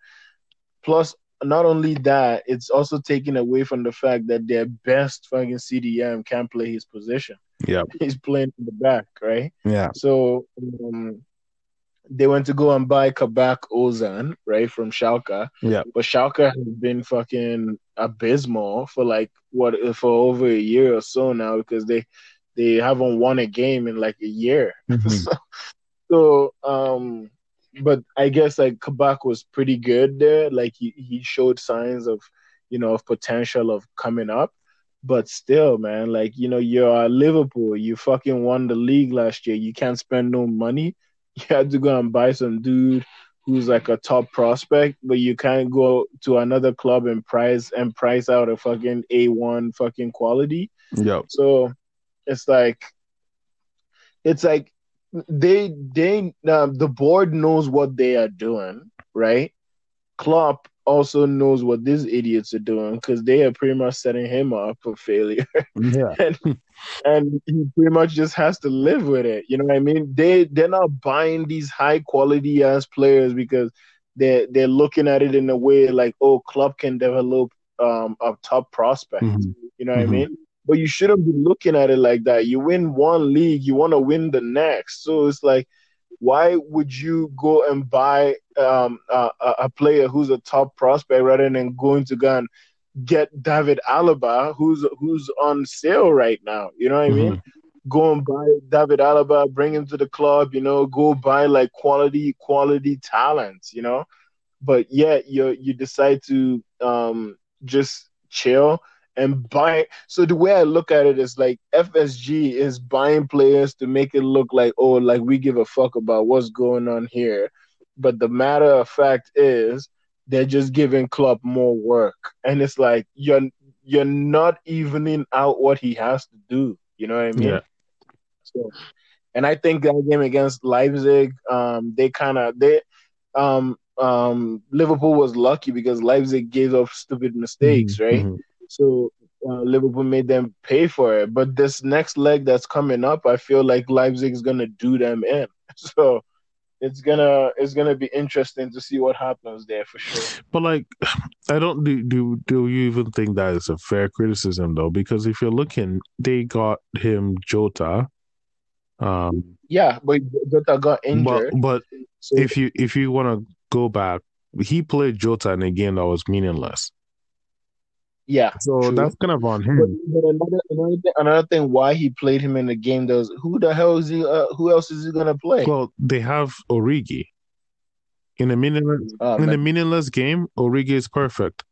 Plus, not only that, it's also taken away from the fact that their best fucking CDM can't play his position. Yeah, [LAUGHS] he's playing in the back, right? Yeah. So um, they went to go and buy Kabak Ozan, right, from Schalke. Yeah. But Schalke has been fucking abysmal for like what for over a year or so now because they they haven't won a game in like a year. Mm-hmm. so, [LAUGHS] so um but I guess like Kabak was pretty good there. Like he, he showed signs of, you know, of potential of coming up. But still, man, like, you know, you're Liverpool. You fucking won the league last year. You can't spend no money [LAUGHS] you had to go and buy some dude who's like a top prospect, but you can't go to another club and price and price out a fucking A one fucking quality. Yeah. So it's like it's like they they uh, the board knows what they are doing, right? Klopp also knows what these idiots are doing because they are pretty much setting him up for failure. Yeah. [LAUGHS] and, and he pretty much just has to live with it. You know what I mean? They they're not buying these high quality ass players because they're they're looking at it in a way like, oh, club can develop um a top prospect. Mm-hmm. You know what mm-hmm. I mean? But you shouldn't be looking at it like that. You win one league, you want to win the next. So it's like why would you go and buy um, a, a, player who's a top prospect rather than going to go and get David Alaba, who's who's on sale right now? You know what mm-hmm. I mean? Go and buy David Alaba, bring him to the club. You know, go buy like quality quality talent. You know, but yet you you decide to um, just chill and buy. So the way I look at it is like FSG is buying players to make it look like oh, like we give a fuck about what's going on here. But the matter of fact is they're just giving Klopp more work, and it's like you're you're not evening out what he has to do. You know what I mean? Yeah. So, and I think that game against Leipzig, um, they kind of they um um Liverpool was lucky because Leipzig gave up stupid mistakes, mm-hmm. right? So uh, Liverpool made them pay for it. But this next leg that's coming up, I feel like Leipzig is gonna do them in. [LAUGHS] So it's gonna it's gonna be interesting to see what happens there for sure. But like, I don't do do do you even think that is a fair criticism though? Because if you're looking, they got him Jota. Um, yeah, but Jota got injured. But, but so, if you if you want to go back, he played Jota in a game that was meaningless. Yeah. So true. that's kind of on him. But, but another another thing, another thing why he played him in the game does who the hell is he uh, who else is he gonna play? Well, they have Origi. In a meaningless Oh, in a meaningless game, Origi is perfect.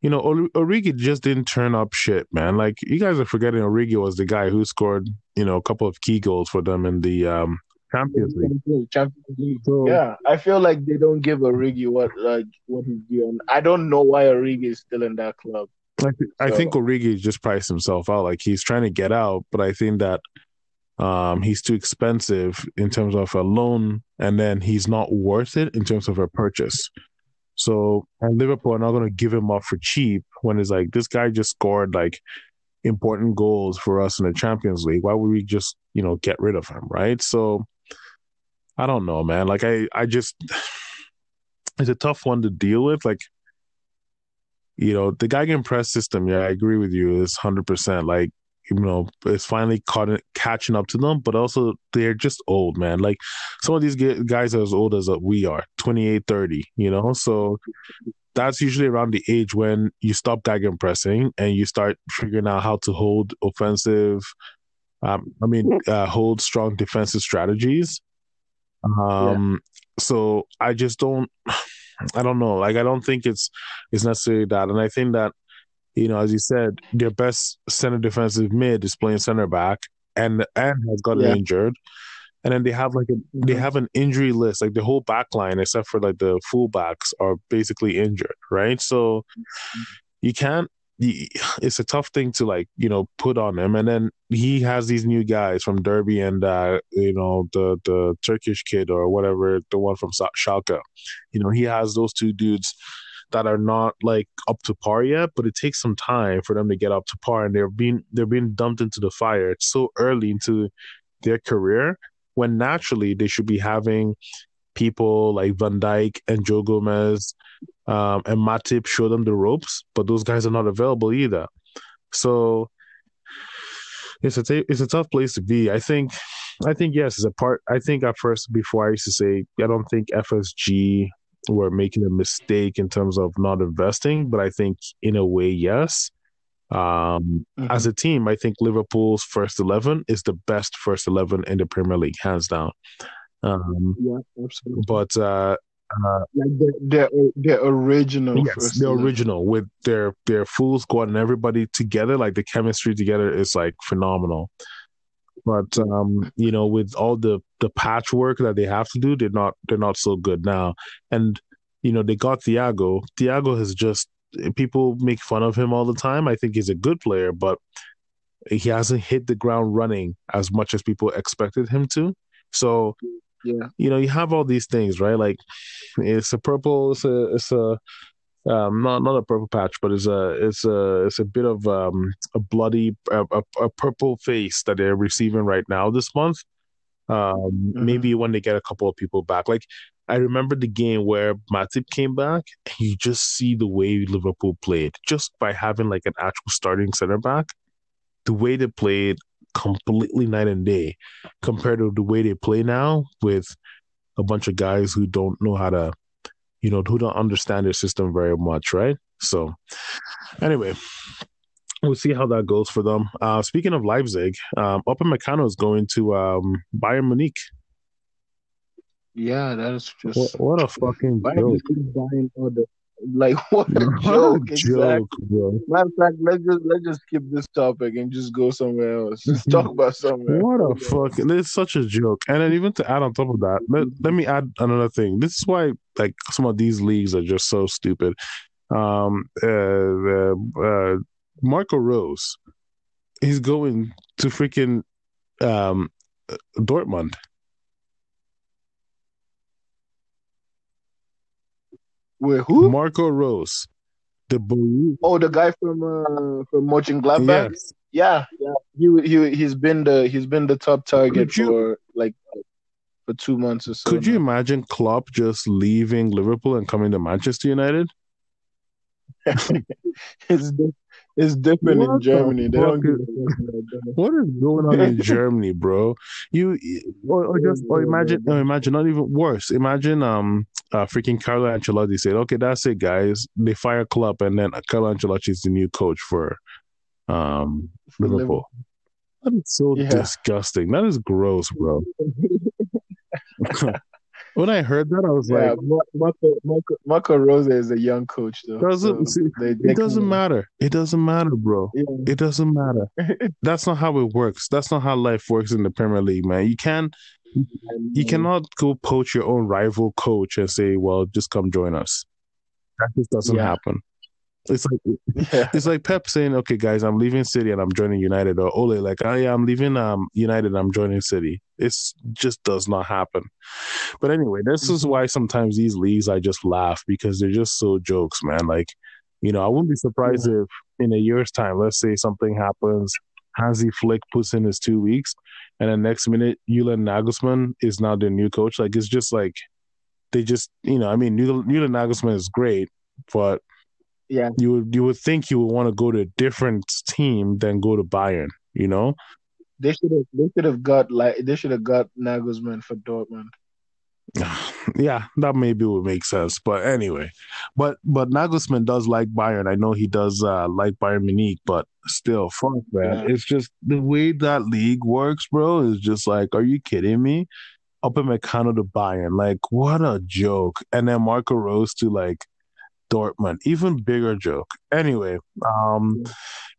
You know, Origi just didn't turn up shit, man. Like you guys are forgetting Origi was the guy who scored, you know, a couple of key goals for them in the um Champions League. Champions League. So Yeah, I feel like they don't give Origi what like what he's doing. I don't know why Origi is still in that club. I, th- I So- think Origi just priced himself out. Like he's trying to get out, but I think that um, he's too expensive in terms of a loan, and then he's not worth it in terms of a purchase. So, and Liverpool are not going to give him up for cheap when it's like this guy just scored like important goals for us in the Champions League. Why would we just you know get rid of him, right? So, I don't know, man. Like I, I just [SIGHS] it's a tough one to deal with. Like you know, the gegenpress system, yeah, I agree with you, is 100%. Like, you know, it's finally caught, catching up to them, but also they're just old, man. Like, some of these guys are as old as we are 28, 30, you know? So that's usually around the age when you stop gegenpressing and you start figuring out how to hold offensive, um, I mean, uh, hold strong defensive strategies. Um, so I just don't, I don't know. Like, I don't think it's it's necessarily that, and I think that you know, as you said, their best center defensive mid is playing center back, and and has gotten Yeah. injured, and then they have like a they Mhm. have an injury list. Like the whole back line, except for like the fullbacks, are basically injured, right? So you can't. It's a tough thing to like you know put on him, and then he has these new guys from Derby and uh, you know the the Turkish kid or whatever, the one from Schalke. You know he has those two dudes that are not like up to par yet, but it takes some time for them to get up to par, and they're being they're being dumped into the fire. It's so early into their career when naturally they should be having people like Van Dijk and Joe Gomez um, and Matip show them the ropes, but those guys are not available either. So it's a t- it's a tough place to be. I think I think yes, it's a part. I think at first before I used to say I don't think FSG were making a mistake in terms of not investing, but I think in a way yes. Um, Mhm. As a team, I think Liverpool's first eleven is the best first eleven in the Premier League, hands down. Um, yeah, absolutely. but uh, Like the the the original. yes, the original with their their full squad and everybody together, like the chemistry together is like phenomenal. But um, you know, with all the the patchwork that they have to do, they're not they're not so good now. And you know, they got Thiago. Thiago has just people make fun of him all the time. I think he's a good player, but he hasn't hit the ground running as much as people expected him to. So Yeah. you know, you have all these things, right? Like it's a purple, it's a, it's a, um, not not a purple patch, but it's a, it's a, it's a bit of um a bloody, a, a, a purple face that they're receiving right now this month. Um, Mhm. maybe when they get a couple of people back, like I remember the game where Matip came back, and you just see the way Liverpool played just by having like an actual starting center back. The way they played completely night and day compared to the way they play now with a bunch of guys who don't know how to, you know, who don't understand their system very much, right? So, anyway, we'll see how that goes for them. Uh, speaking of Leipzig, um, Upamecano is going to um, Bayern Munich. Yeah, that is just. what a fucking Why joke! He buying all the like [LAUGHS] what a What a joke? Exactly. joke. Matter of fact, let's just let's just skip this topic and just go somewhere else. Just talk about something. What a fucking! It's such a joke. And then even to add on top of that, let, let me add another thing. This is why like some of these leagues are just so stupid. Um, uh, uh, uh Marco Rose, he's going to freaking um Dortmund. Wait, who? Marco Rose, the Bor- Oh, the guy from uh, from Mönchengladbach. yes, Yeah, yeah. He he he's been the he's been the top target you- for like for two months or so. Could you imagine Klopp just leaving Liverpool and coming to Manchester United? [LAUGHS] It's, it's different What in the Germany. They don't is- a fuck about that. What is going on in Germany, bro? You or, or just or imagine or imagine not even worse. Imagine um uh freaking Carlo Ancelotti said, "Okay, that's it, guys." They fire Klopp, and then Carlo Ancelotti is the new coach for um For Liverpool. That is so Yeah. disgusting. That is gross, bro. [LAUGHS] [LAUGHS] when I heard that, I was Yeah, like, Marco, Marco, Marco Rose is a young coach, though. doesn't so they, they it doesn't matter. It doesn't matter, bro. Yeah. It doesn't matter. [LAUGHS] That's not how it works. That's not how life works in the Premier League, man. You can't you cannot go poach your own rival coach and say, "Well, just come join us." That just doesn't Yeah. happen. It's like Yeah. it's like Pep saying, "Okay, guys, I'm leaving City and I'm joining United," or Ole like, "Oh yeah, I'm leaving um United and I'm joining City." It's just does not happen. But anyway, this is why sometimes these leagues I just laugh because they're just so jokes, man. Like, you know, I wouldn't be surprised if in a year's time, let's say something happens, Hansi Flick puts in his two weeks, and the next minute, Julian Nagelsmann is now the new coach. Like, it's just like they just, you know, I mean, Julian Nagelsmann is great, but Yeah. you would you would think you would want to go to a different team than go to Bayern, you know? They should have. They should have got like. They should have got Nagelsmann for Dortmund. [SIGHS] yeah, that maybe would make sense. But anyway, but but Nagelsmann does like Bayern. I know he does uh, like Bayern Munich, but still, fuck man. Yeah. It's just the way that league works, bro. Is just like, are you kidding me? Upamecano to Bayern, like what a joke. And then Marco Rose to like Dortmund, even bigger joke. Anyway, um.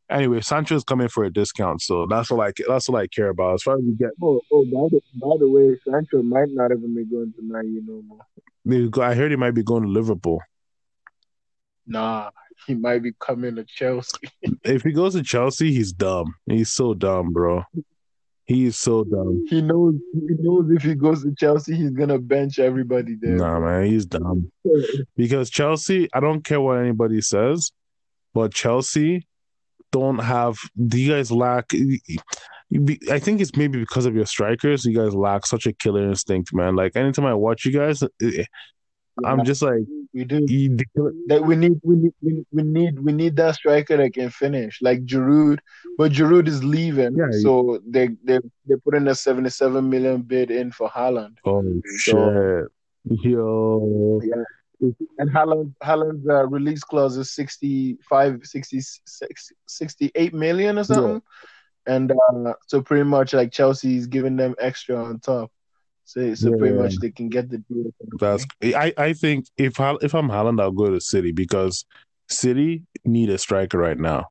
Anyway, Sancho's coming for a discount, so that's all I that's all I care about. As far as we get, Oh, oh, by the, by the way, Sancho might not even be going to Man U no more. I heard he might be going to Liverpool. Nah, he might be coming to Chelsea. If he goes to Chelsea, he's dumb. He's so dumb, bro. He is so dumb. He knows. He knows if he goes to Chelsea, he's gonna bench everybody there. Nah, man, he's dumb. Because Chelsea, I don't care what anybody says, but Chelsea don't have. Do you guys lack? I think it's maybe because of your strikers. You guys lack such a killer instinct, man. Like anytime I watch you guys, I'm just like, we do. That we need, we need, we need, we need that striker that can finish, like Giroud. But Giroud is leaving, Yeah, so they they they put in a seventy-seven million bid in for Haaland. oh shit, yo, Yeah. And Haaland, Haaland's uh, release clause is 65, 66, 68 million or something. And uh, so pretty much like Chelsea's giving them extra on top. So, so pretty much they can get the deal. That's I, I think if I, if I'm Haaland, I'll go to City because City need a striker right now.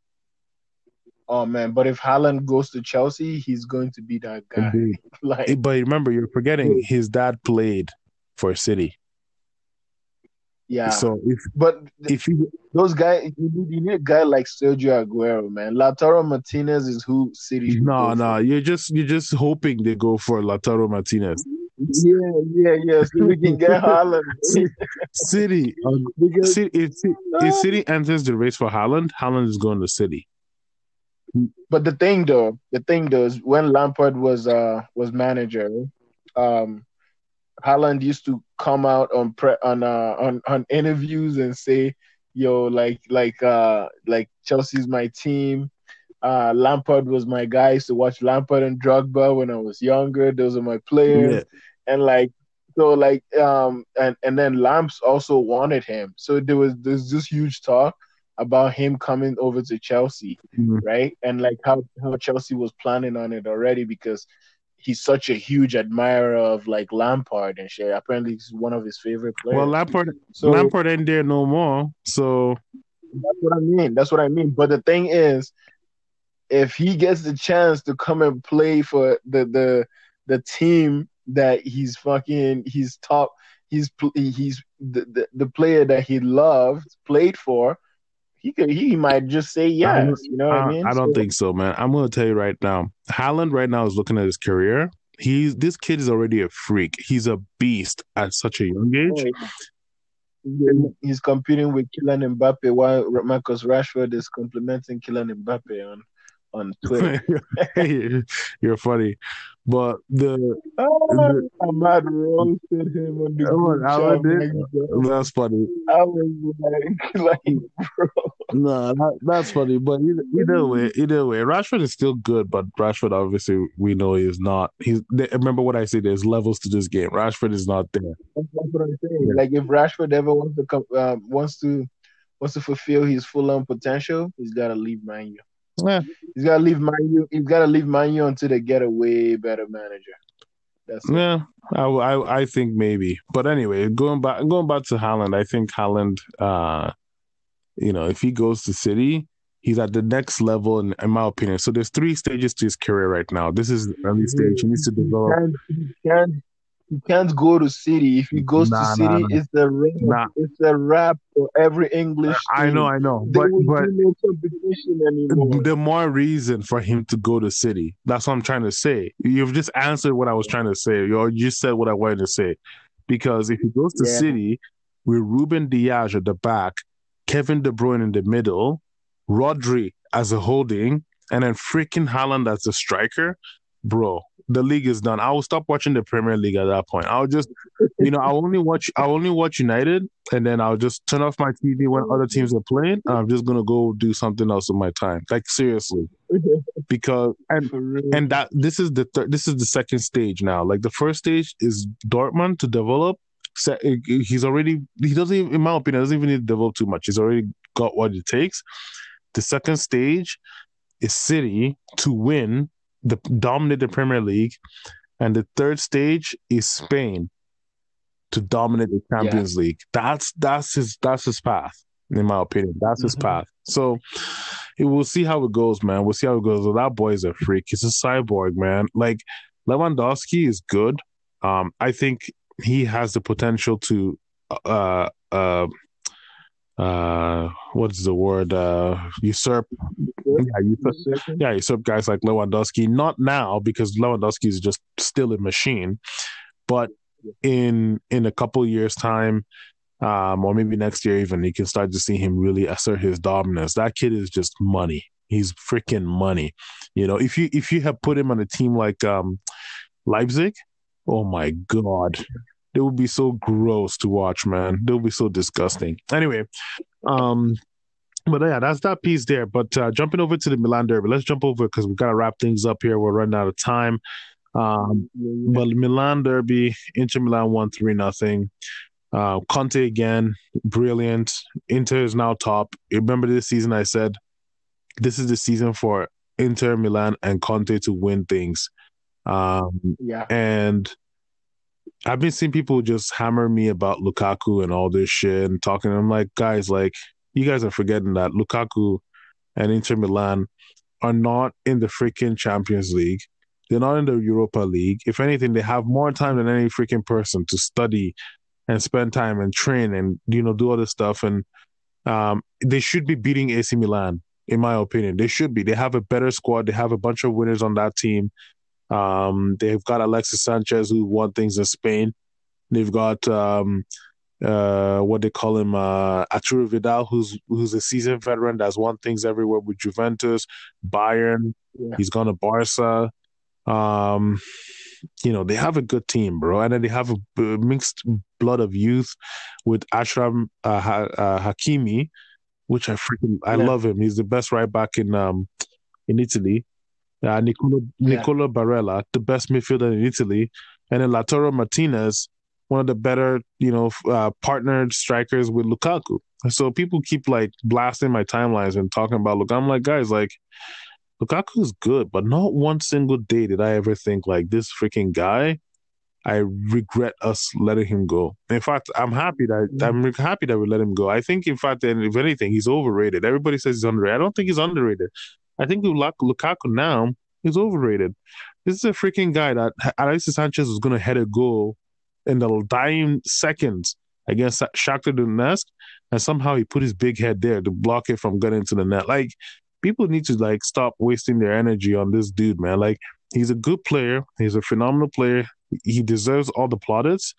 Oh man, but if Haaland goes to Chelsea, he's going to be that guy. [LAUGHS] Like But remember, you're forgetting his dad played for City. yeah. So if but if you those guys, you need, you need a guy like Sergio Aguero, man. Lautaro Martinez is who City. should no no, for. you're just you're just hoping they go for Lautaro Martinez. Yeah, yeah, yeah. So we can get [LAUGHS] Haaland. City, uh, [LAUGHS] because City if, if City enters the race for Haaland, Haaland is going to City. But the thing though, the thing though is when Lampard was uh was manager, um Haaland used to come out on pre on uh on, on interviews and say, yo, like like uh like Chelsea's my team. Uh Lampard was my guy. I used to watch Lampard and Drogba when I was younger. Those are my players. Yeah. And like so like um and, and then Lamps also wanted him. So there was there's this huge talk about him coming over to Chelsea Mhm. right? And like how, how Chelsea was planning on it already because he's such a huge admirer of like Lampard and shit. Apparently, he's one of his favorite players. Well, Lampard so Lampard ain't there no more. So that's what I mean. That's what I mean. But the thing is, if he gets the chance to come and play for the the the team that he's fucking he's top he's he's the, the, the player that he loved played for he could he might just say yes you know what I, I, mean I don't So- think so, man. I'm gonna tell you right now. Haaland right now is looking at his career. He's this kid is already a freak. He's a beast at such a young age. Oh, yeah. He's competing with Kylian Mbappe while Marcus Rashford is complimenting Kylian Mbappe on on Twitter. [LAUGHS] You're funny, but the, oh, the Ahmad roasted him on the group chat. That's funny. I was like, [LAUGHS] like, bro. No, that, that's funny. But either, either way, either way, Rashford is still good, but Rashford obviously we know he is not. He's remember what I said. There's levels to this game. Rashford is not there. That's, what I'm saying. Yeah. Like if Rashford ever wants to come, uh, wants to wants to fulfill his full on potential, he's got to leave Man U. Yeah. He's got to leave Man U. He's got to leave Man U until they get a way better manager. That's yeah, I, I, I think maybe. But anyway, going back going back to Haaland, I think Haaland, uh, you know, if he goes to City, he's at the next level in, in my opinion. So there's three stages to his career right now. This is the early stage. He needs to develop. He can't, he can't, he can't go to City. If he goes nah, to City, nah, nah. it's the rap. It's a rap for every English. I know, I know, but but no competition anymore. The more reason for him to go to City. That's what I'm trying to say. You've just answered what I was trying to say. You just said what I wanted to say. Because if he goes to yeah. City with Ruben Dias at the back, Kevin De Bruyne in the middle, Rodri as a holding, and then freaking Haaland as a striker, bro, the league is done. I will stop watching the Premier League at that point. I'll just, you know, I'll only watch, I'll only watch United, and then I'll just turn off my TV when other teams are playing. I'm just gonna go do something else with my time. Like seriously, because [LAUGHS] and and that this is the third, this is the second stage now. Like the first stage is Dortmund to develop. He's already he doesn't even, in my opinion doesn't even need to develop too much. He's already got what it takes. The second stage is City to win the dominate the Premier League, and the third stage is Spain to dominate the Champions yeah. League. That's that's his that's his path, in my opinion. That's his mm-hmm. path. So we'll see how it goes, man. We'll see how it goes. Well, that boy is a freak. He's a cyborg, man. Like Lewandowski is good. Um, I think he has the potential to uh uh uh what's the word uh usurp? Yeah usurp, yeah usurp guys like Lewandowski. Not now because Lewandowski is just still a machine. But in in a couple years time um or maybe next year even you can start to see him really assert his dominance. That kid is just money. He's freaking money. You know if you if you have put him on a team like um Leipzig oh my god they would be so gross to watch, man. They'll be so disgusting. Anyway, um, but yeah, that's that piece there. But uh, jumping over to the Milan Derby, let's jump over because we've got to wrap things up here. We're running out of time. Um, but Milan Derby, Inter Milan won three nothing. Uh, Conte again, brilliant. Inter is now top. Remember this season? I said this is the season for Inter Milan and Conte to win things. Um, yeah, and I've been seeing people just hammer me about Lukaku and all this shit and talking. I'm like, guys, like you guys are forgetting that Lukaku and Inter Milan are not in the freaking Champions League. They're not in the Europa League. If anything, they have more time than any freaking person to study and spend time and train and you know do all this stuff. And um, they should be beating AC Milan, in my opinion. They should be. They have a better squad. They have a bunch of winners on that team. Um, they've got Alexis Sanchez who won things in Spain. They've got um, uh, what they call him, uh, Arturo Vidal, who's who's a seasoned veteran that's won things everywhere with Juventus, Bayern. Yeah. He's gone to Barca. Um, you know they have a good team, bro, and then they have a, mixed blood of youth with Achraf uh, ha- uh, Hakimi, which I freaking I yeah. love him. He's the best right back in um in Italy uh, Nicolo, yeah. Nicolo Barella, the best midfielder in Italy, and then Lautaro Martinez, one of the better, you know, uh, partnered strikers with Lukaku. So people keep like blasting my timelines and talking about look. I'm like, guys, like Lukaku is good, but not one single day did I ever think like this freaking guy. I regret us letting him go. In fact, I'm happy that mm. I'm happy that we let him go. I think, in fact, and if anything, he's overrated. Everybody says he's underrated. I don't think he's underrated. I think Lukaku now is overrated. This is a freaking guy that Alexis Sanchez was going to head a goal in the dying seconds against Shakhtar Donetsk, and somehow he put his big head there to block it from getting to the net. Like people need to like stop wasting their energy on this dude, man. Like he's a good player, he's a phenomenal player. He deserves all the plaudits,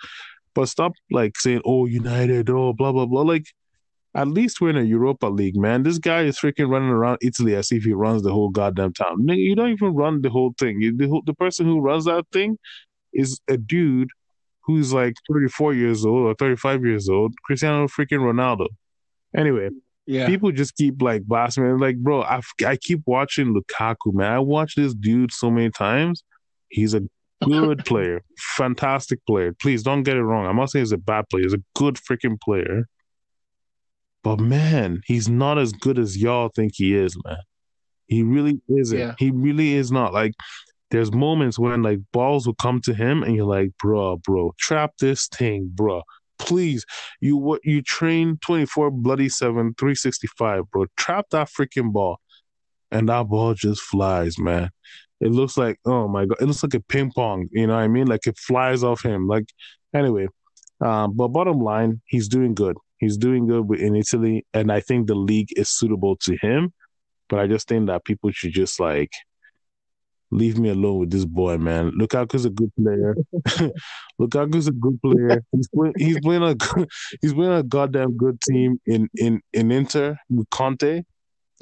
but stop like saying, "Oh, United, oh, blah blah blah." Like At least we're in a Europa League, man. This guy is freaking running around Italy as if he runs the whole goddamn town. You don't even run the whole thing. You, the, the person who runs that thing is a dude who's like 34 years old or 35 years old, Cristiano freaking Ronaldo. Anyway, yeah. people just keep like blasting me. Like, bro, I, I keep watching Lukaku, man. I watch this dude so many times. He's a good [LAUGHS] player, fantastic player. Please don't get it wrong. I'm not saying he's a bad player. He's a good freaking player. But man, he's not as good as y'all think he is, man. He really isn't. Yeah. He really is not. Like, there's moments when like balls will come to him, and you're like, bro, bro, trap this thing, bro. Please, you what you train 24 bloody seven 365, bro. Trap that freaking ball, and that ball just flies, man. It looks like oh my god, it looks like a ping pong. You know what I mean? Like it flies off him. Like anyway, um, but bottom line, he's doing good. He's doing good in Italy, and I think the league is suitable to him. But I just think that people should just like leave me alone with this boy, man. Lukaku's a good player. [LAUGHS] Lukaku's a good player. He's playing. He's playing a. He's playing a goddamn good team in in in Inter with Conte.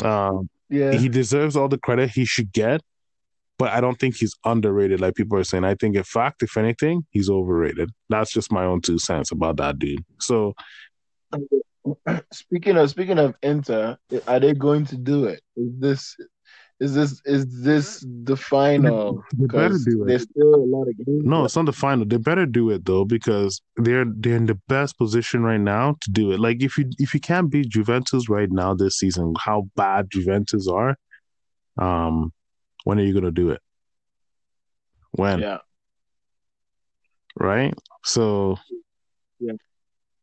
Um, yeah, he deserves all the credit he should get but I don't think he's underrated like people are saying. I think, in fact, if anything, he's overrated. That's just my own two cents about that dude. So, [CLEARS THROAT] speaking of speaking of Inter, are they going to do it? Is this is this is this the final? They better do it. There's still a lot of games. No, it's not the final. They better do it though because they're they're in the best position right now to do it. Like if you if you can't beat Juventus right now this season, how bad Juventus are, um, when are you going to do it? When? Yeah. Right? So.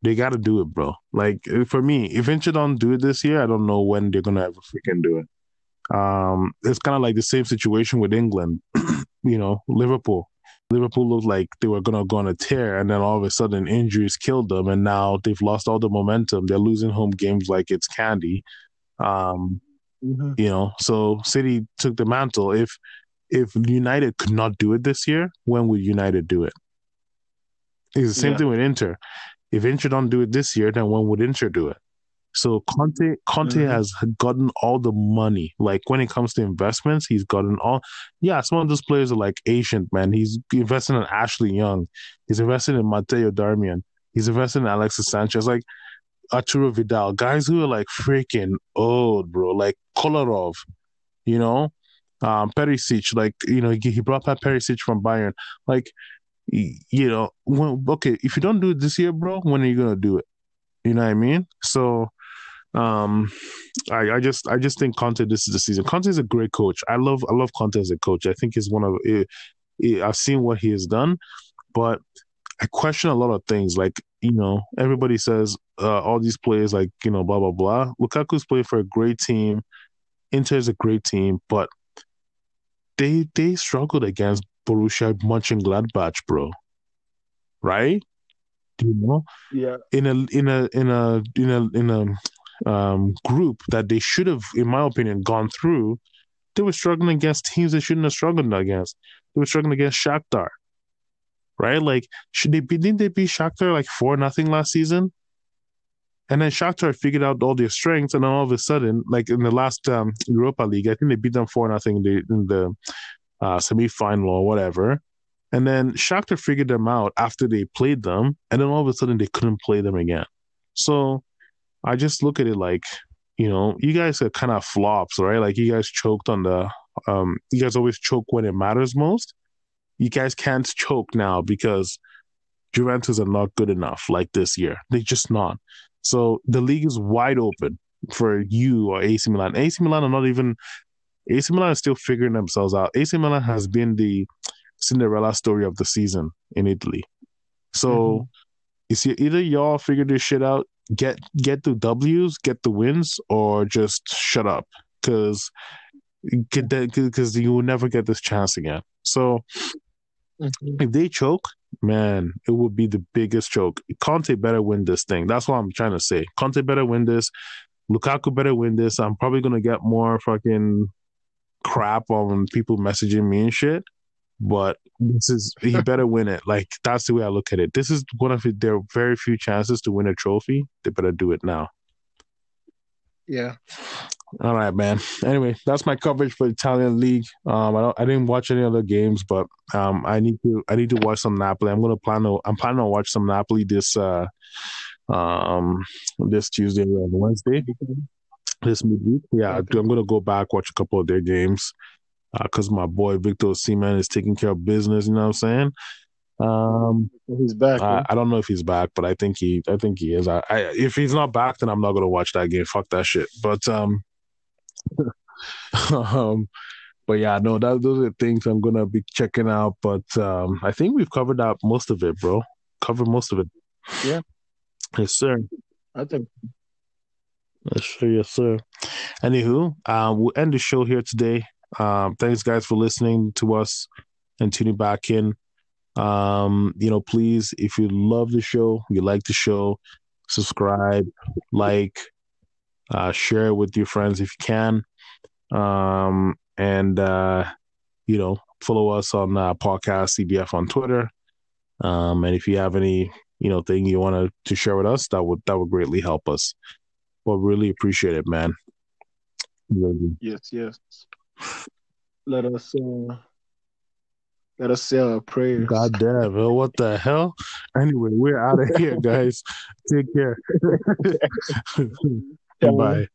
They got to do it, bro. Like for me, if Inter don't do it this year, I don't know when they're gonna ever freaking do it. Um, it's kind of like the same situation with England. [CLEARS THROAT] you know, Liverpool. Liverpool looked like they were gonna go on a tear, and then all of a sudden injuries killed them, and now they've lost all the momentum. They're losing home games like it's candy. Um, Mm-hmm. You know, so City took the mantle. If if United could not do it this year, when would United do it? It's the same yeah. thing with Inter. If Inter don't do it this year, then when would Inter do it? So Conte Conte mm-hmm. has gotten all the money. Like when it comes to investments, he's gotten all. Yeah, some of those players are like ancient man. He's invested in Ashley Young. He's invested in Matteo Darmian. He's invested in Alexis Sanchez. Like Arturo Vidal, guys who are like freaking old, bro, like Kolarov, you know, um, Perisic, like you know, he, he brought back Perisic from Bayern, like you know, when, okay, if you don't do it this year, bro, when are you gonna do it? You know what I mean? So, um, I, I just I just think Conte this is the season. Conte is a great coach. I love I love Conte as a coach. I think he's one of eh, eh, I've seen what he has done, but I question a lot of things. Like, you know, everybody says uh, all these players, like, you know, blah, blah, blah. Lukaku's played for a great team. Inter is a great team, but they they struggled against Borussia Mönchengladbach, bro. Right? Do you know? Yeah. In a in a in a in a in a um, group that they should have, in my opinion, gone through, they were struggling against teams they shouldn't have struggled against. They were struggling against Shakhtar right? Like, should they be, didn't they beat Shakhtar like four nothing last season? And then Shakhtar figured out all their strengths, and then all of a sudden, like in the last um, Europa League, I think they beat them four nothing in the, in the uh, semi final or whatever. And then Shakhtar figured them out after they played them, and then all of a sudden they couldn't play them again. So I just look at it like, you know, you guys are kind of flops, right? Like you guys choked on the, um, you guys always choke when it matters most you guys can't choke now because Juventus are not good enough like this year. They're just not. So the league is wide open for you or AC Milan. AC Milan are not even AC Milan is still figuring themselves out. AC Milan has been the Cinderella story of the season in Italy. So mm-hmm. you see either y'all figure this shit out, get get the W's, get the wins, or just shut up. Cause because you will never get this chance again. So Mm-hmm. If they choke, man, it would be the biggest choke. Conte better win this thing. That's what I'm trying to say. Conte better win this. Lukaku better win this. I'm probably gonna get more fucking crap on people messaging me and shit. But this is he [LAUGHS] better win it. Like that's the way I look at it. This is one of their very few chances to win a trophy. They better do it now. Yeah. All right, man. Anyway, that's my coverage for Italian league. Um, I don't, I didn't watch any other games, but um, I need to, I need to watch some Napoli. I'm gonna plan to, I'm planning on watch some Napoli this, uh, um, this Tuesday and Wednesday, this midweek. Yeah, okay. I'm gonna go back watch a couple of their games, uh, cause my boy Victor Osimhen is taking care of business. You know what I'm saying? Um, he's back. I, I, don't know if he's back, but I think he, I think he is. I, I, if he's not back, then I'm not gonna watch that game. Fuck that shit. But um, [LAUGHS] um, but yeah, no, that those are things I'm gonna be checking out. But um, I think we've covered out most of it, bro. Covered most of it. Yeah. Yes, sir. I think. Yes, sir. Yes, sir. Anywho, um, we'll end the show here today. Um, thanks, guys, for listening to us and tuning back in. Um, you know, please, if you love the show, you like the show, subscribe, like, uh, share it with your friends if you can. Um, and, uh, you know, follow us on uh, podcast CBF on Twitter. Um, and if you have any, you know, thing you want to share with us, that would, that would greatly help us. Well, really appreciate it, man. Yes, yes. Let us, uh, let us say our prayers. God damn, what the hell? Anyway, we're out of here, guys. Take care. [LAUGHS] Bye.